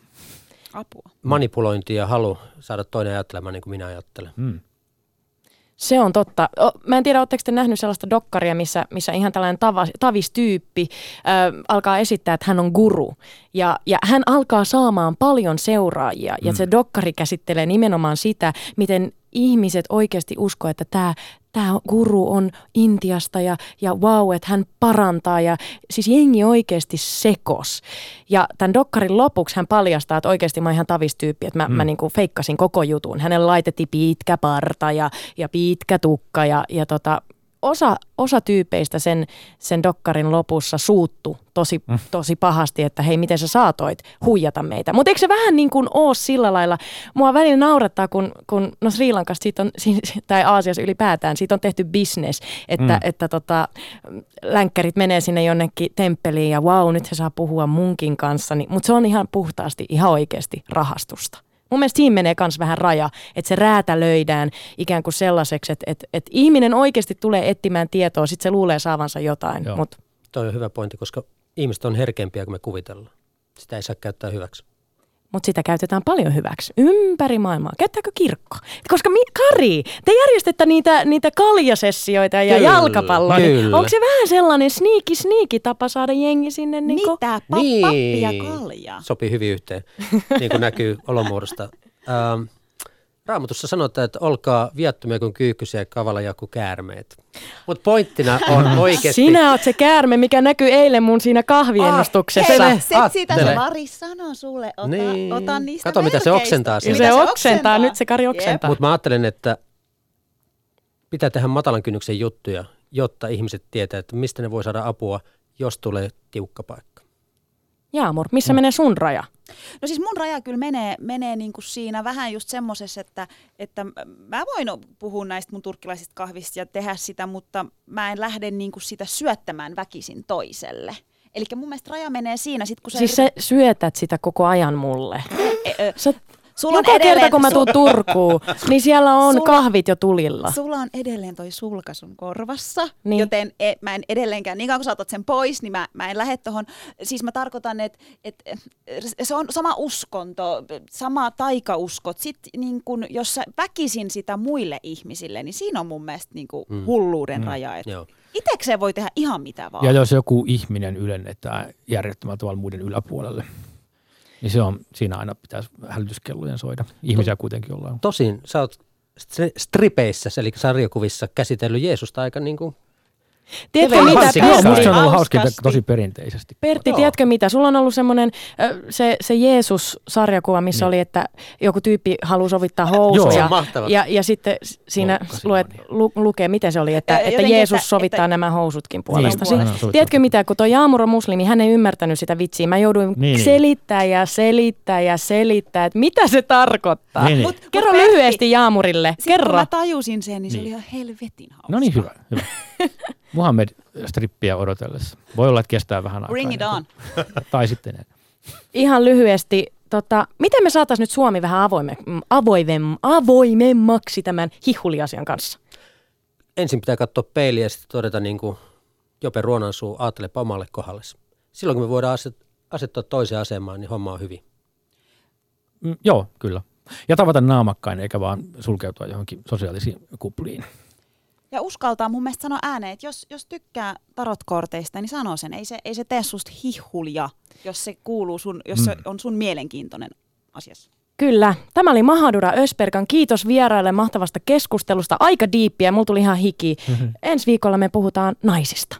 apua. Manipulointi ja halu saada toinen ajattelemaan niin kuin minä ajattelen. Hmm. Se on totta. Mä en tiedä, oletteko te nähnyt sellaista dokkaria, missä, missä ihan tällainen tava, tavistyyppi äh, alkaa esittää, että hän on guru. Ja, ja hän alkaa saamaan paljon seuraajia. Ja mm. se dokkari käsittelee nimenomaan sitä, miten ihmiset oikeasti usko, että tämä tämä guru on Intiasta ja, ja wow, että hän parantaa ja siis jengi oikeasti sekos. Ja tämän dokkarin lopuksi hän paljastaa, että oikeasti mä oon ihan tavistyyppi, että mä, mm. mä niinku feikkasin koko jutun. Hänelle laitettiin pitkä parta ja, ja pitkä tukka ja, ja tota, osa, osa tyypeistä sen, sen dokkarin lopussa suuttu tosi, mm. tosi pahasti, että hei, miten sä saatoit huijata meitä. Mutta eikö se vähän niin kuin ole sillä lailla, mua välillä naurattaa, kun, kun no Sri Lankasta siitä on, [laughs] tai Aasiassa ylipäätään, siitä on tehty business, että, mm. että tota, länkkärit menee sinne jonnekin temppeliin ja wow, nyt he saa puhua munkin kanssa, niin, mutta se on ihan puhtaasti, ihan oikeasti rahastusta. Mun mielestä siinä menee myös vähän raja, että se räätälöidään ikään kuin sellaiseksi, että, että, että ihminen oikeasti tulee etsimään tietoa, sitten se luulee saavansa jotain. Joo. Mut. Toi on hyvä pointti, koska ihmiset on herkempiä kuin me kuvitellaan. Sitä ei saa käyttää hyväksi mutta sitä käytetään paljon hyväksi ympäri maailmaa. Käyttääkö kirkko? Koska mi- Kari, te järjestätte niitä, niitä kaljasessioita ja kyllä, jalkapalloa. Niin onko se vähän sellainen sneaky sneaky tapa saada jengi sinne? Niin kuin... Mitä? Pa- niin. Pappi ja kalja. Sopii hyvin yhteen, niin kuin näkyy olomuodosta. Ähm, Raamatussa sanotaan, että olkaa viattomia kuin kyykkysiä ja kavalaja kuin käärmeet. Mutta pointtina on oikeasti... Sinä oot se käärme, mikä näkyy eilen mun siinä kahviennustuksessa. Hei, se, sitä se. Lari sanoo sulle, ota, Niin. ota niistä Kato, mitä se oksentaa se Mitä oksentaa, nyt se Kari oksentaa. Mutta mä ajattelen, että pitää tehdä matalan kynnyksen juttuja, jotta ihmiset tietää, että mistä ne voi saada apua, jos tulee tiukka paikka. Jaamur, missä menee sun raja? No siis mun raja kyllä menee, menee niin kuin siinä vähän just semmoisessa, että, että mä voin puhua näistä mun turkkilaisista kahvista ja tehdä sitä, mutta mä en lähde niin kuin sitä syöttämään väkisin toiselle. Eli mun mielestä raja menee siinä, sit kun sä Siis sä syötät sitä koko ajan mulle. Sä, Sulla on joka edelleen- kerta, kun mä tuun Turkuun, [laughs] niin siellä on Sulla- kahvit jo tulilla. Sulla on edelleen toi sulka sun korvassa, Niin. joten e, mä en edelleenkään, niin kauan kun sä otat sen pois, niin mä, mä en lähde tohon. Siis mä tarkoitan, että et, se on sama uskonto, sama taikauskot. Sitten niin kun, jos sä väkisin sitä muille ihmisille, niin siinä on mun mielestä niin kun Mm. hulluuden raja. Et Joo. Itekseen voi tehdä ihan mitä vaan. Ja jos joku ihminen ylennetään järjettömällä tavalla muiden yläpuolelle, niin se on, siinä aina pitäisi hälytyskellojen soida. Ihmisiä kuitenkin ollaan. Tosin sä oot stri- stripeissä, eli sarjakuvissa käsitellyt Jeesusta aika niin kuin Tiedätkö Kevin mitä, Hansi Joo, Pertti? musta se on ollut hauska tosi perinteisesti. Pertti, Joo. tiedätkö mitä? Sulla on ollut semmoinen se, se Jeesus-sarjakuva, missä Niin. oli, että joku tyyppi haluaa sovittaa Joo. housuja. Se on mahtava. Ja, ja sitten siinä Loukkasin luet, lu, lukee, miten se oli, että, Ö, että jotenkin, Jeesus että- sovittaa että- nämä housutkin puolesta. Niin, sovittaa. tiedätkö mitä, kun tuo Jaamur on muslimi, hän ei ymmärtänyt sitä vitsiä. Mä jouduin Niin, niin. selittää ja selittää ja selittää, että mitä se tarkoittaa. Niin, niin. Mut- mut Kerro Pertti, lyhyesti Jaamurille, Sitten kun kerro. mä tajusin sen, niin se Niin. oli ihan helvetin hauska. No niin, hyvä. hyvä. [laughs] Muhammed-strippiä odotellessa. Voi olla, että kestää vähän aikaa. Bring it ennen on. Tai sitten ei. Ihan lyhyesti, tota, miten me saataisiin nyt Suomi vähän avoime, avoimem, avoimemmaksi tämän hihuliasian kanssa? ensin pitää katsoa peiliä ja sitten todeta niin kuin Jope Ruonansuu, ajattelepa omalle kohdalle. Silloin kun me voidaan aset- asettua toiseen asemaan, niin homma on hyvin. Mm, joo, kyllä. Ja tavata naamakkain, eikä vaan sulkeutua johonkin sosiaalisiin kupliin. Ja uskaltaa mun mielestä sanoa ääneen, että jos, jos tykkää tarotkorteista, niin sano sen. Ei se, ei se tee susta hihulia, jos se kuuluu sun, jos se Mm. on sun mielenkiintoinen asiassa. Kyllä. Tämä oli Mahadura Ösperkan. Kiitos vieraille mahtavasta keskustelusta. Aika diippiä. Mulla tuli ihan hiki. Ensi viikolla me puhutaan naisista.